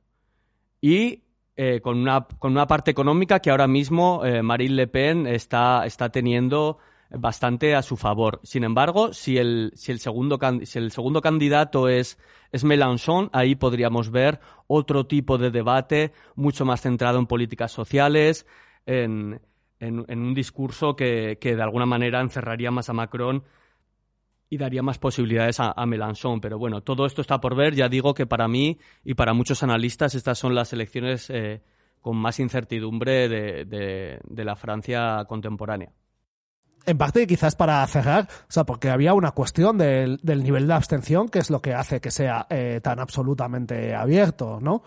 y eh, con, una, con, una, parte económica que ahora mismo Marine Le Pen está, está, teniendo bastante a su favor. Sin embargo, si el, segundo, si el segundo candidato es es Mélenchon, ahí podríamos ver otro tipo de debate mucho más centrado en políticas sociales, en, un discurso que, de alguna manera encerraría más a Macron y daría más posibilidades a, Mélenchon. Pero bueno, todo esto está por ver. Ya digo que para mí y para muchos analistas estas son las elecciones eh, con más incertidumbre de la Francia contemporánea en parte quizás para cerrar, o sea, porque había una cuestión del, nivel de abstención que es lo que hace que sea eh, tan absolutamente abierto, ¿no?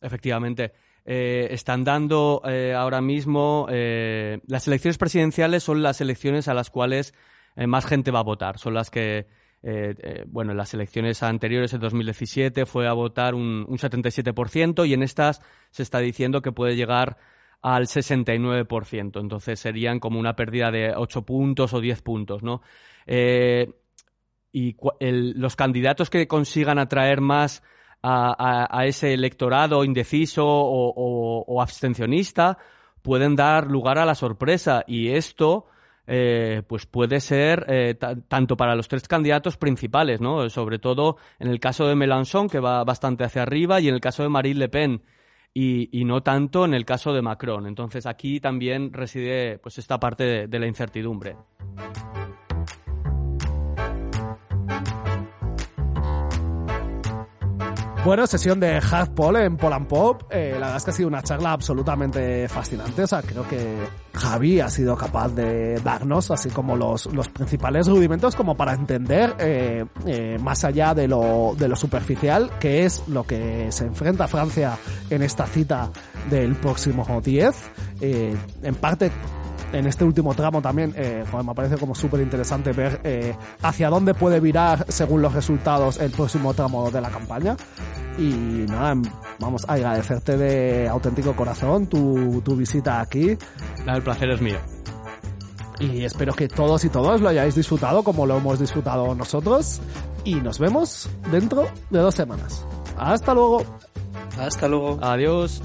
Efectivamente. Eh, están dando eh, ahora mismo las elecciones presidenciales son las elecciones a las cuales más gente va a votar. Son las que, bueno, en las elecciones anteriores de 2017 fue a votar un, un 77% y en estas se está diciendo que puede llegar al 69%. Entonces serían como una pérdida de 8 puntos o 10 puntos, ¿no? Eh, y los candidatos que consigan atraer más a, ese electorado indeciso o, abstencionista pueden dar lugar a la sorpresa y esto eh, pues puede ser eh, tanto para los tres candidatos principales, ¿no? Sobre todo en el caso de Mélenchon que va bastante hacia arriba y en el caso de Marine Le Pen y, no tanto en el caso de Macron. Entonces aquí también reside pues esta parte de la incertidumbre. Bueno, sesión de Hard Poll en Poland Pop. Eh, la verdad es que ha sido una charla absolutamente fascinante. O sea, creo que Javi ha sido capaz de darnos así como los, los principales rudimentos como para entender eh, eh, más allá de lo, de lo superficial que es lo que se enfrenta Francia en esta cita del próximo 10. en parte en este último tramo también, eh, me parece como súper interesante ver eh, hacia dónde puede virar según los resultados el próximo tramo de la campaña. Y nada, vamos a agradecerte de auténtico corazón tu, tu visita aquí. El placer es mío. Y espero que todos y todas lo hayáis disfrutado como lo hemos disfrutado nosotros. Y nos vemos dentro de dos semanas. Hasta luego. Hasta luego. Adiós.